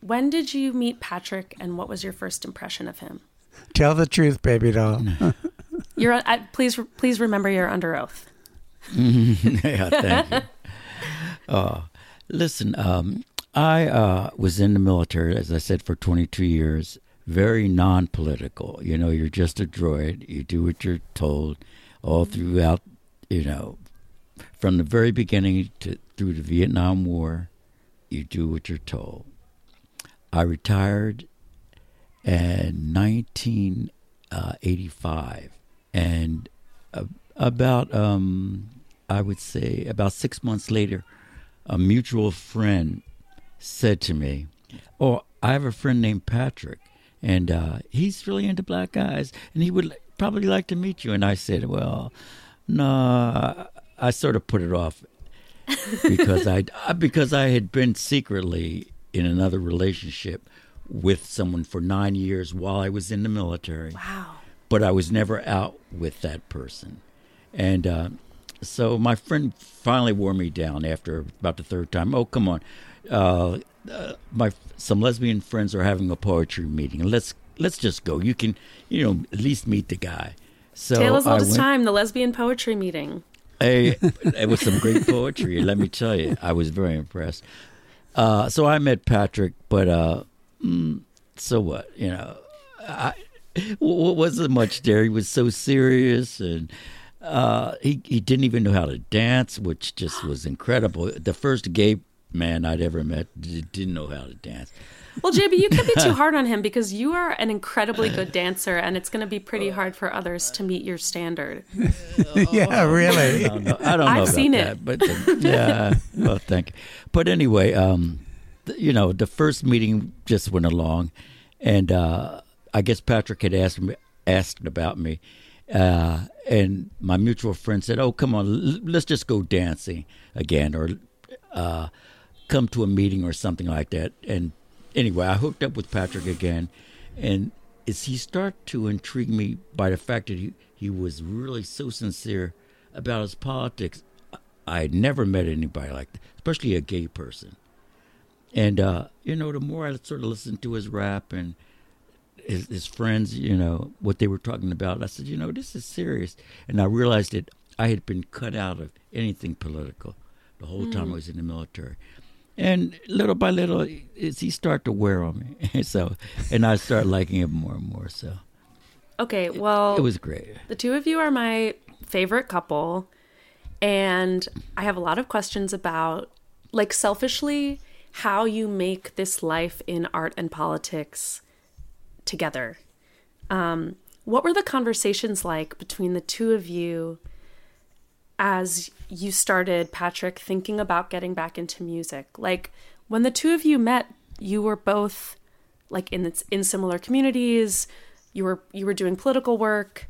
When did you meet Patrick, and what was your first impression of him? Tell the truth, baby doll. you're uh, please please remember you're under oath. yeah, thank you. Uh, listen, um, I uh, was in the military, as I said, for 22 years. Very non-political. You know, you're just a droid. You do what you're told, all throughout. You know, from the very beginning to through the Vietnam War, you do what you're told. I retired in 1985, and uh, about um, I would say about six months later, a mutual friend said to me, "Oh, I have a friend named Patrick, and uh, he's really into black guys, and he would probably like to meet you." And I said, "Well, no." I sort of put it off because I because I had been secretly in another relationship with someone for nine years while I was in the military. Wow. But I was never out with that person. And uh, so my friend finally wore me down after about the third time. Oh, come on. Uh, uh, my some lesbian friends are having a poetry meeting. Let's let's just go. You can, you know, at least meet the guy. So Tale as old as time, the lesbian poetry meeting. Hey, it was some great poetry. let me tell you, I was very impressed. Uh, so I met Patrick, but uh, mm, so what? You know, I wasn't much there. He was so serious, and uh, he he didn't even know how to dance, which just was incredible. The first gay man I'd ever met didn't know how to dance. Well, JB, you can't be too hard on him because you are an incredibly good dancer, and it's going to be pretty hard for others to meet your standard. yeah, really. I don't know. I don't know I've seen that, it, but uh, yeah. Well, thank you. But anyway, um, you know, the first meeting just went along, and uh, I guess Patrick had asked me asked about me, uh, and my mutual friend said, "Oh, come on, let's just go dancing again, or uh, come to a meeting or something like that. And anyway, I hooked up with Patrick again, and as he started to intrigue me by the fact that he, he was really so sincere about his politics, I had never met anybody like that, especially a gay person. And uh, you know, the more I sort of listened to his rap and his, his friends, you know, what they were talking about, I said, you know, this is serious. And I realized that I had been cut out of anything political the whole time I was in the military. And little by little, he started to wear on me, so and I started liking him more and more. So Okay, well, it was great. the two of you are my favorite couple, and I have a lot of questions about, like, selfishly, how you make this life in art and politics together. Um, what were the conversations like between the two of you as you started, Patrick, thinking about getting back into music? Like, when the two of you met, you were both like in it's in similar communities. You were you were doing political work,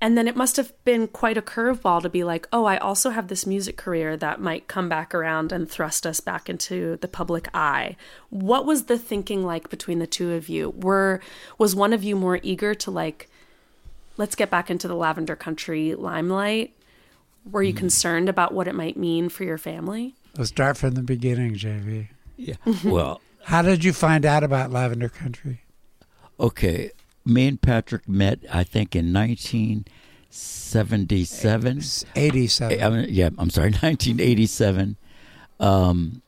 and then it must have been quite a curveball to be like, oh, I also have this music career that might come back around and thrust us back into the public eye. What was the thinking like between the two of you? Were was one of you more eager to like, let's get back into the lavender country limelight? Were you concerned about what it might mean for your family? Let's start from the beginning, JB. Yeah. well, How did you find out about Lavender Country? okay. Me and Patrick met, I think, in 1977. It's 87. I mean, yeah, I'm sorry, 1987. Um,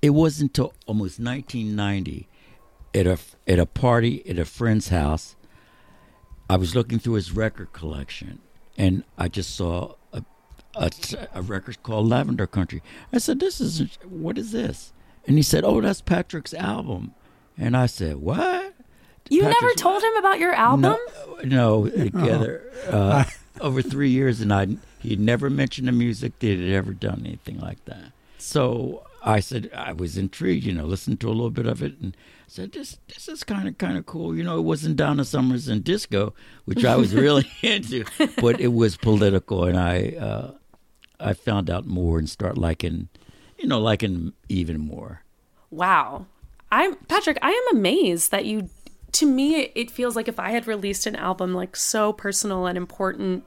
it wasn't until almost 1990 at a at a party at a friend's house. I was looking through his record collection, and I just saw a a, a record called Lavender Country. I said, "This is what is this?" And he said, "Oh, that's Patrick's album." And I said, "What?" You never told him about your album? no, no, together uh, over three years, and I he never mentioned the music. That he had ever done anything like that. So I said I was intrigued. You know, listened to a little bit of it, and said this this is kind of kind of cool. You know, it wasn't Donna Summers and disco, which I was really into, but it was political, and I uh, I found out more and start liking, you know, liking even more. Wow. I'm Patrick, I am amazed that you to me it, it feels like if I had released an album like so personal and important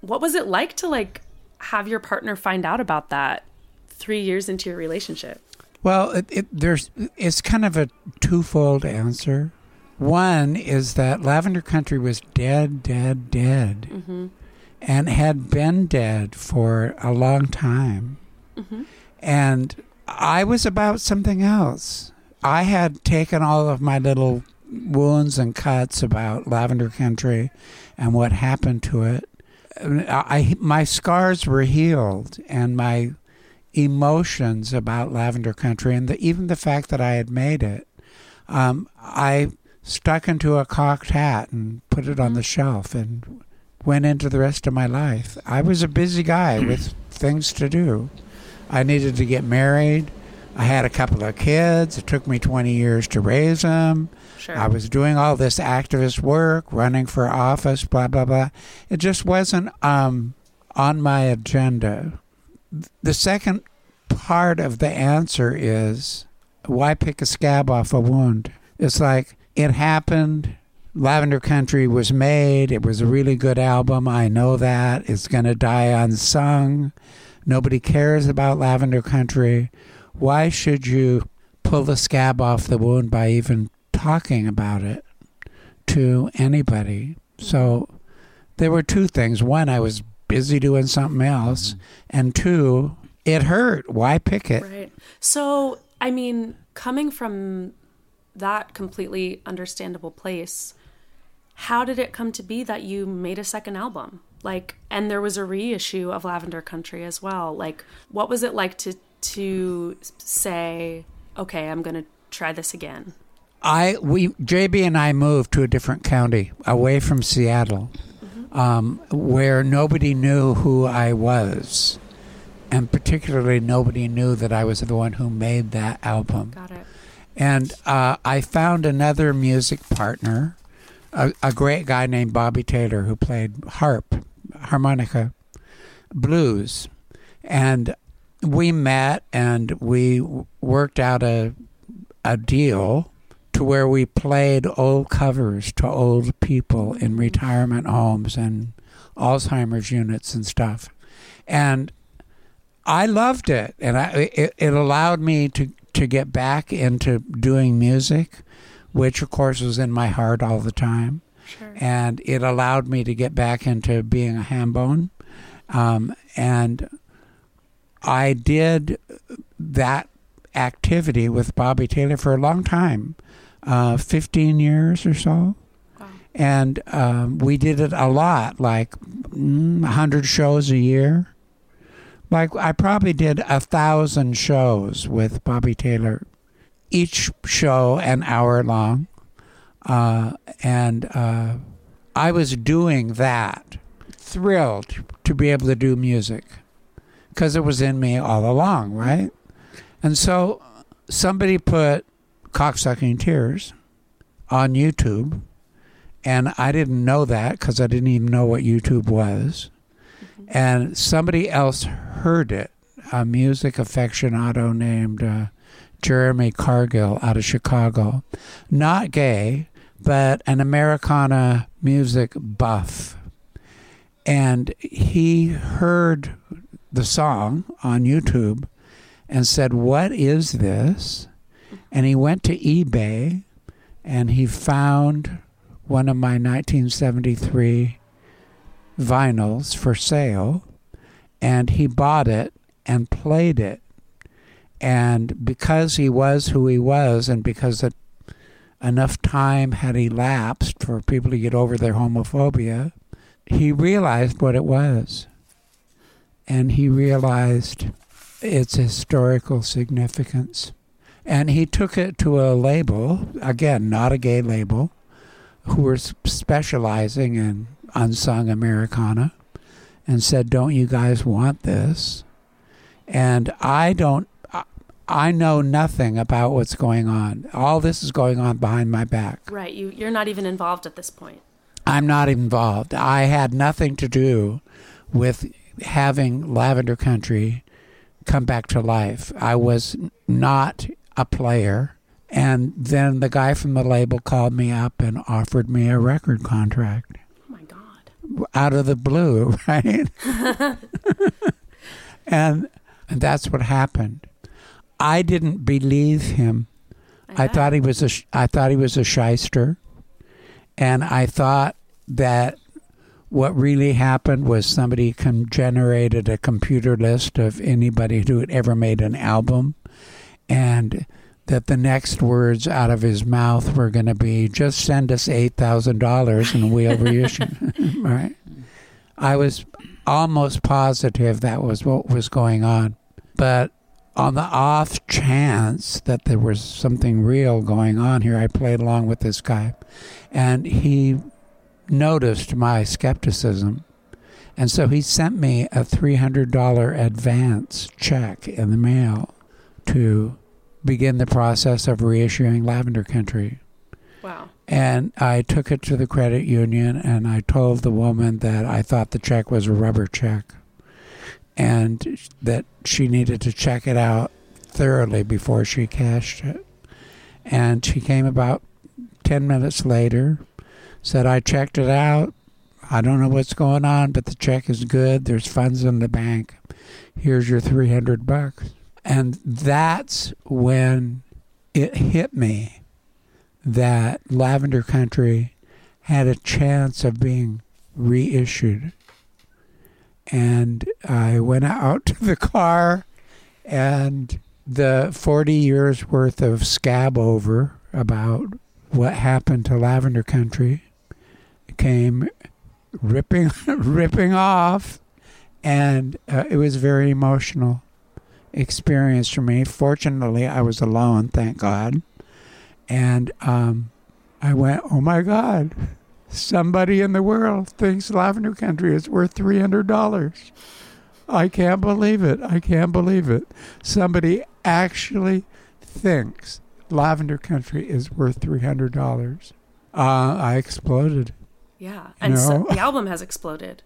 what was it like to like have your partner find out about that 3 years into your relationship? Well, it, it, there's it's kind of a twofold answer. One is that Lavender Country was dead, dead, dead, mm-hmm. And had been dead for a long time. And I was about something else. I had taken all of my little wounds and cuts about Lavender Country and what happened to it. I, I my scars were healed, and my emotions about Lavender Country and the, even the fact that I had made it, um, I stuck into a cocked hat and put it on the shelf and went into the rest of my life. I was a busy guy with things to do. I needed to get married. I had a couple of kids. It took me 20 years to raise them. Sure. I was doing all this activist work, running for office, blah, blah, blah. It just wasn't um, on my agenda. The second part of the answer is why pick a scab off a wound? It's like it happened. Lavender Country was made. It was a really good album. I know that. It's going to die unsung. Nobody cares about Lavender Country. Why should you pull the scab off the wound by even talking about it to anybody? So there were two things. One, I was busy doing something else. Mm-hmm. And two, it hurt. Why pick it? Right. So, I mean, coming from that completely understandable place, how did it come to be that you made a second album? Like, and there was a reissue of Lavender Country as well. Like, what was it like to to say, okay, I'm going to try this again? I we JB and I moved to a different county away from Seattle, um, where nobody knew who I was, and particularly nobody knew that I was the one who made that album. Got it. And uh, I found another music partner, a, a great guy named Bobby Taylor who played harp, harmonica, blues, and we met and we worked out a a deal to where we played old covers to old people in retirement homes and Alzheimer's units and stuff. And I loved it, and I, it, it allowed me to, to get back into doing music, which of course was in my heart all the time. Sure. And it allowed me to get back into being a hambone. Um, and I did that activity with Bobby Taylor for a long time, uh, 15 years or so. Wow. And um, we did it a lot, like mm, 100 shows a year. Like I probably did a thousand shows with Bobby Taylor, each show an hour long. Uh, and uh, I was doing that, thrilled to be able to do music because it was in me all along, right? And so somebody put Cocksucking Tears on YouTube, and I didn't know that because I didn't even know what YouTube was. And somebody else heard it, a music aficionado named uh, Jeremy Cargill out of Chicago. Not gay, but an Americana music buff. And he heard the song on YouTube and said, What is this? And he went to eBay and he found one of my 1973 vinyls for sale and he bought it and played it. And because he was who he was, and because it, enough time had elapsed for people to get over their homophobia, he realized what it was. And he realized its historical significance. And he took it to a label, again, not a gay label, who were specializing in unsung Americana, and said, Don't you guys want this? And I don't, I know nothing about what's going on. All this is going on behind my back. Right. You you're not even involved at this point. I'm not involved. I had nothing to do with having Lavender Country come back to life. I was not a player. And then the guy from the label called me up and offered me a record contract Oh my god. out of the blue, right? and, and that's what happened. I didn't believe him. I bet. thought he was a sh- I thought he was a shyster, and I thought that what really happened was somebody com- generated a computer list of anybody who had ever made an album, and that the next words out of his mouth were going to be just send us eight thousand dollars and we'll reissue. right? I was almost positive that was what was going on, but on the off chance that there was something real going on here, I played along with this guy, and he noticed my skepticism. And so he sent me a $300 advance check in the mail to begin the process of reissuing Lavender Country. Wow. And I took it to the credit union and I told the woman that I thought the check was a rubber check and that she needed to check it out thoroughly before she cashed it. And she came about 10 minutes later, said, I checked it out. I don't know what's going on, but the check is good. There's funds in the bank. Here's your 300 bucks. And that's when it hit me that Lavender Country had a chance of being reissued. And I went out to the car, and the 40 years worth of scab over about what happened to Lavender Country came ripping ripping off and uh, it was a very emotional experience for me. Fortunately i was alone thank god and um, i went oh my god somebody in the world thinks lavender country is worth $300 i can't believe it i can't believe it somebody actually thinks lavender country is worth $300 uh, i exploded Yeah. And so know? the album has exploded.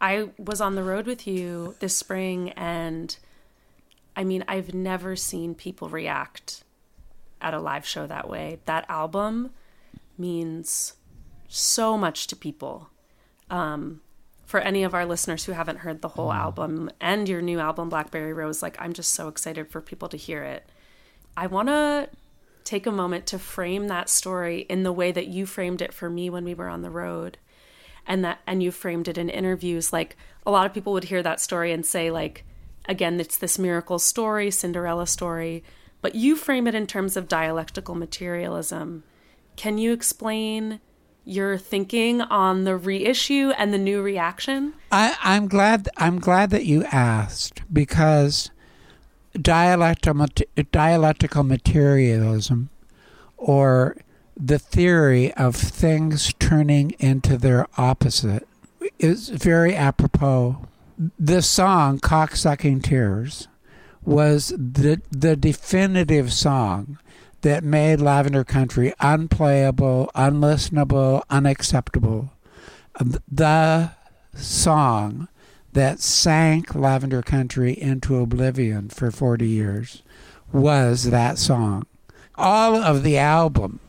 I was on the road with you this spring and I mean, I've never seen people react at a live show that way. That album means so much to people. Um, for any of our listeners who haven't heard the whole album and your new album, Blackberry Rose, like I'm just so excited for people to hear it. I want to take a moment to frame that story in the way that you framed it for me when we were on the road and that and you framed it in interviews like a lot of people would hear that story and say like again it's this miracle story cinderella story but you frame it in terms of dialectical materialism can you explain your thinking on the reissue and the new reaction I, I'm glad. I'm glad that you asked because dialectical materialism, or the theory of things turning into their opposite, is very apropos. The song "Cocksucking Tears" was the the definitive song that made Lavender Country unplayable, unlistenable, unacceptable. The song that sank Lavender Country into oblivion for 40 years was that song. All of the album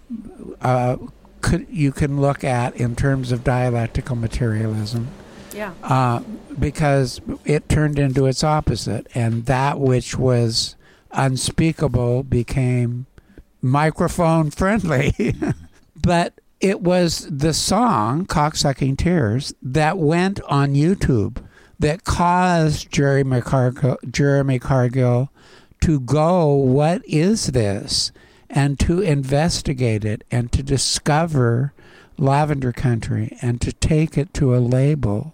uh, could you can look at in terms of dialectical materialism yeah uh, because it turned into its opposite, and that which was unspeakable became microphone friendly. but it was the song "Cocksucking Tears" that went on YouTube that caused Jerry Jeremy Cargill to go, "What is this?" and to investigate it and to discover Lavender Country and to take it to a label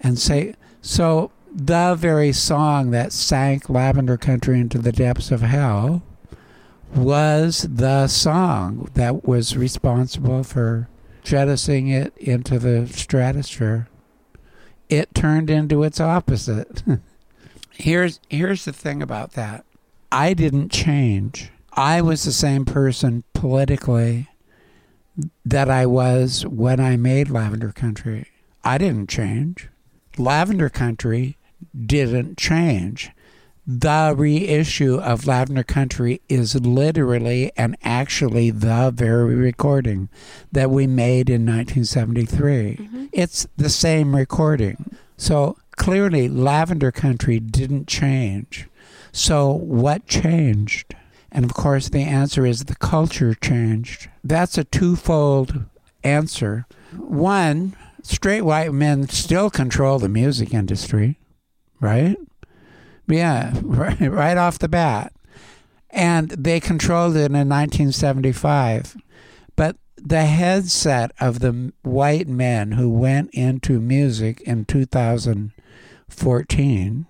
and say, so the very song that sank Lavender Country into the depths of hell was the song that was responsible for jettisoning it into the stratosphere. It turned into its opposite. here's here's the thing about that. I didn't change. I was the same person politically that I was when I made Lavender Country. I didn't change. Lavender Country didn't change. The reissue of Lavender Country is literally and actually the very recording that we made in 1973. Mm-hmm. It's the same recording. So clearly, Lavender Country didn't change. So, what changed? And of course, the answer is the culture changed. That's a twofold answer. One, straight white men still control the music industry, right? Yeah, right, off the bat. And they controlled it in 1975. But the headset of the white men who went into music in 2014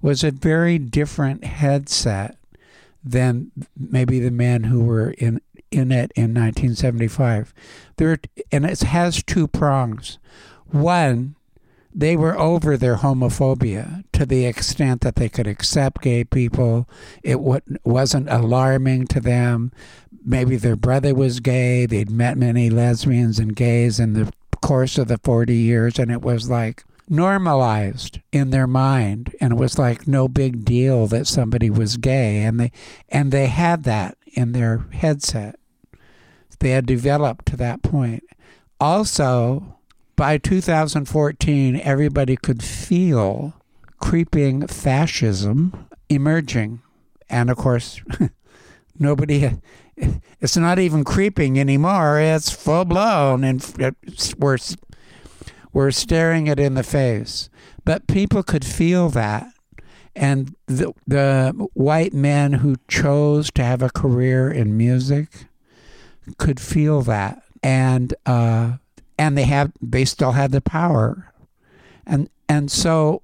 was a very different headset than maybe the men who were in in it in 1975. There and it has two prongs. One, they were over their homophobia to the extent that they could accept gay people. It wasn't alarming to them. Maybe their brother was gay. They'd met many lesbians and gays in the course of the 40 years, and it was like normalized in their mind and it was like no big deal that somebody was gay and they and they had that in their headset they had developed to that point also by 2014 everybody could feel creeping fascism emerging and of course nobody it's not even creeping anymore it's full blown and we're we're staring it in the face. But people could feel that. And the, the white men who chose to have a career in music could feel that. And uh, and they have they still had the power. And and so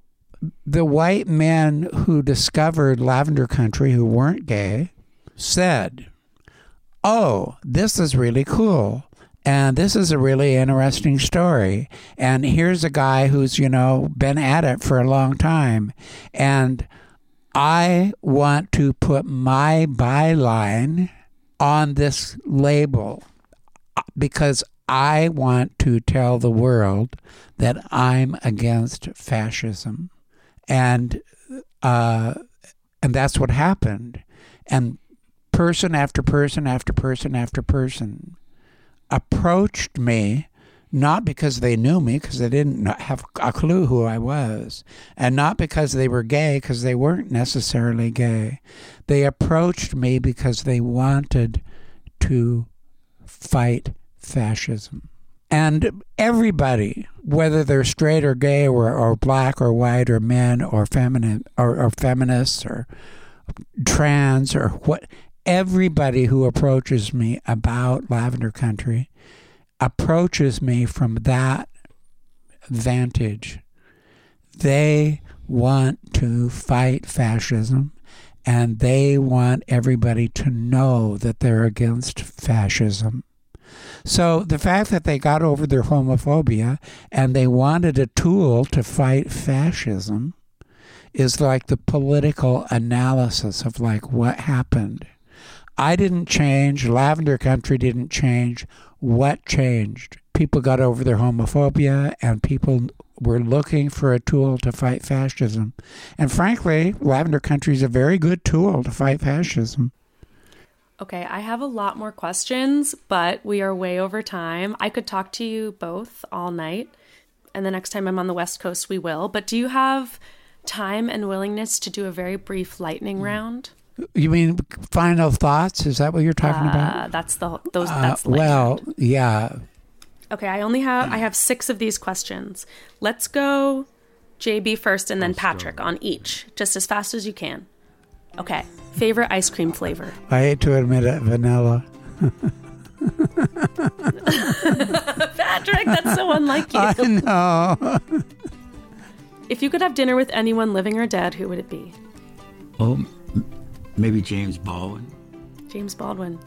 the white men who discovered lavender country who weren't gay said, "Oh, this is really cool." And this is a really interesting story. And here's a guy who's, you know, been at it for a long time. And I want to put my byline on this label uh, because I want to tell the world that I'm against fascism. And uh, And that's what happened. And person after person after person after person approached me not because they knew me because they didn't have a clue who I was and not because they were gay because they weren't necessarily gay they approached me because they wanted to fight fascism. And everybody whether they're straight or gay or, or black or white or men or feminine or, or feminists or trans or what everybody who approaches me about lavender country approaches me from that vantage. They want to fight fascism and they want everybody to know that they're against fascism so the fact that they got over their homophobia and they wanted a tool to fight fascism is like the political analysis of like what happened. I didn't change, Lavender Country didn't change. What changed? People got over their homophobia and people were looking for a tool to fight fascism. And frankly, Lavender Country is a very good tool to fight fascism. Okay, I have a lot more questions, but we are way over time. I could talk to you both all night, and the next time I'm on the West Coast, we will. But do you have time and willingness to do a very brief lightning Mm. round? You mean final thoughts? Is that what you're talking Uh, about? that's the those. Uh, That's the well, round. yeah. Okay, I only have I have six of these questions. Let's go JB first and then Patrick on each, just as fast as you can. Okay. Favorite ice cream flavor? I hate to admit it, vanilla. Patrick, that's so unlike you. I know. If you could have dinner with anyone living or dead, who would it be? Oh, maybe James Baldwin. James Baldwin.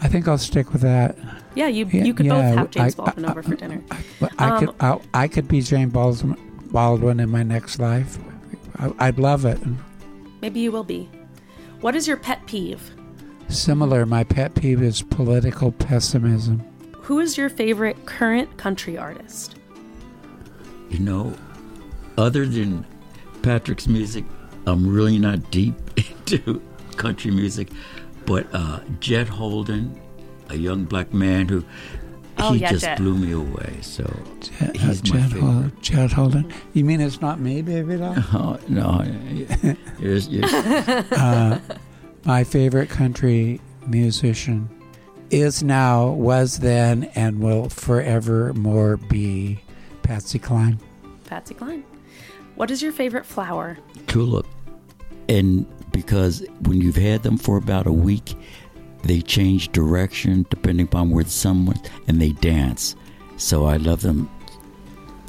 I think I'll stick with that. Yeah, you Yeah, you could yeah, both have James I- Baldwin I- over for dinner. But I Um, could I, I could be James Baldwin, Baldwin in my next life. I, I'd love it. Maybe you will be. What is your pet peeve? Similar, my pet peeve is political pessimism. Who is your favorite current country artist? You know, other than Patrick's music, I'm really not deep into country music. But uh, Jett Holden, a young black man who Oh, he yeah, just Jett. blew me away. So Jett, he's uh, my Jett, favorite. Hol- Jett Holden. You mean it's not me, baby doll? Oh no, you're, you're, my favorite country musician is now, was then, and will forevermore be Patsy Cline. Patsy Cline. What is your favorite flower? tulip. And because when you've had them for about a week, they change direction depending upon where went, and they dance. So I love them.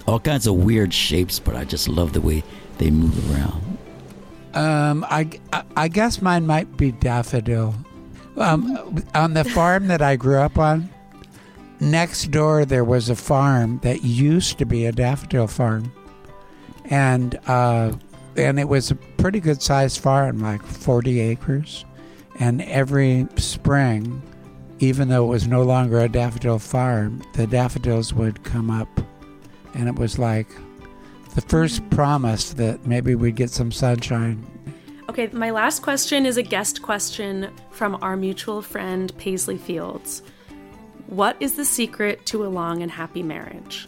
All kinds of weird shapes, but I just love the way they move around. Um, I, I, I guess mine might be daffodil. Um, on the farm that I grew up on, next door there was a farm that used to be a daffodil farm, and uh, and it was a pretty good sized farm, like forty acres. And every spring, even though it was no longer a daffodil farm, the daffodils would come up, and it was like the first promise that maybe we'd get some sunshine. Okay, my last question is a guest question from our mutual friend Paisley Fields. What is the secret to a long and happy marriage?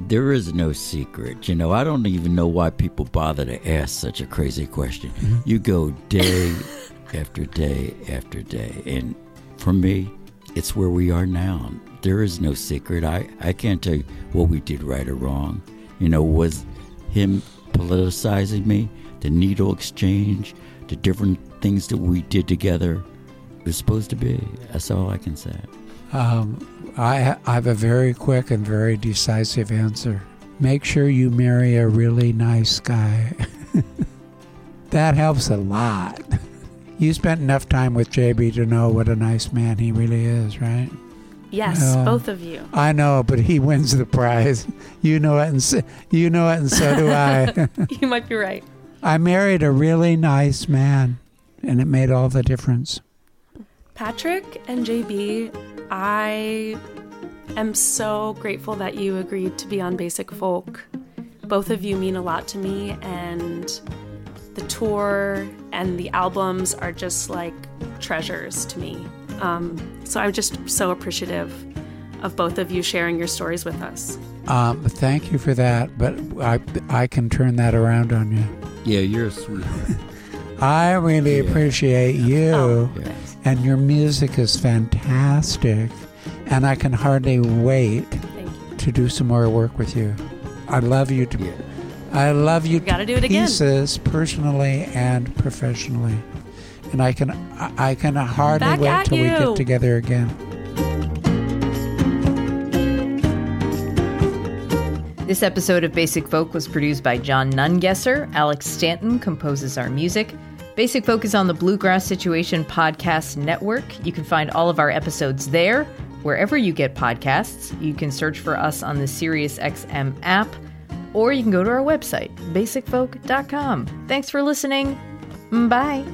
There is no secret. You know, I don't even know why people bother to ask such a crazy question. Mm-hmm. You go day after day after day. And for me, it's where we are now. There is no secret. I, I can't tell you what we did right or wrong. You know, was him politicizing me, the needle exchange, the different things that we did together. Was supposed to be. That's all I can say. Um, I, I have a very quick and very decisive answer. Make sure you marry a really nice guy. that helps a lot. You spent enough time with JB to know what a nice man he really is, right? Yes, Well, both of you. I know, but he wins the prize. You know it, and so, you know it, and so do I. You might be right. I married a really nice man, and it made all the difference. Patrick and JB, I am so grateful that you agreed to be on Basic Folk. Both of you mean a lot to me, and the tour and the albums are just like treasures to me. Um, so I'm just so appreciative of both of you sharing your stories with us. Um, thank you for that, but I, I can turn that around on you. Yeah, you're a sweetheart. I really Yeah. appreciate you, Oh, Yeah. and your music is fantastic, and I can hardly wait to do some more work with you. I love you to Yeah. I love you We gotta do it again. pieces, personally and professionally, and I can I I can hardly Back wait at till we get together again. This episode of Basic Folk was produced by John Nungesser. Alex Stanton composes our music. Basic Folk is on the Bluegrass Situation Podcast Network. You can find all of our episodes there, wherever you get podcasts. You can search for us on the SiriusXM app, or you can go to our website, basicfolk.com. Thanks for listening. Bye.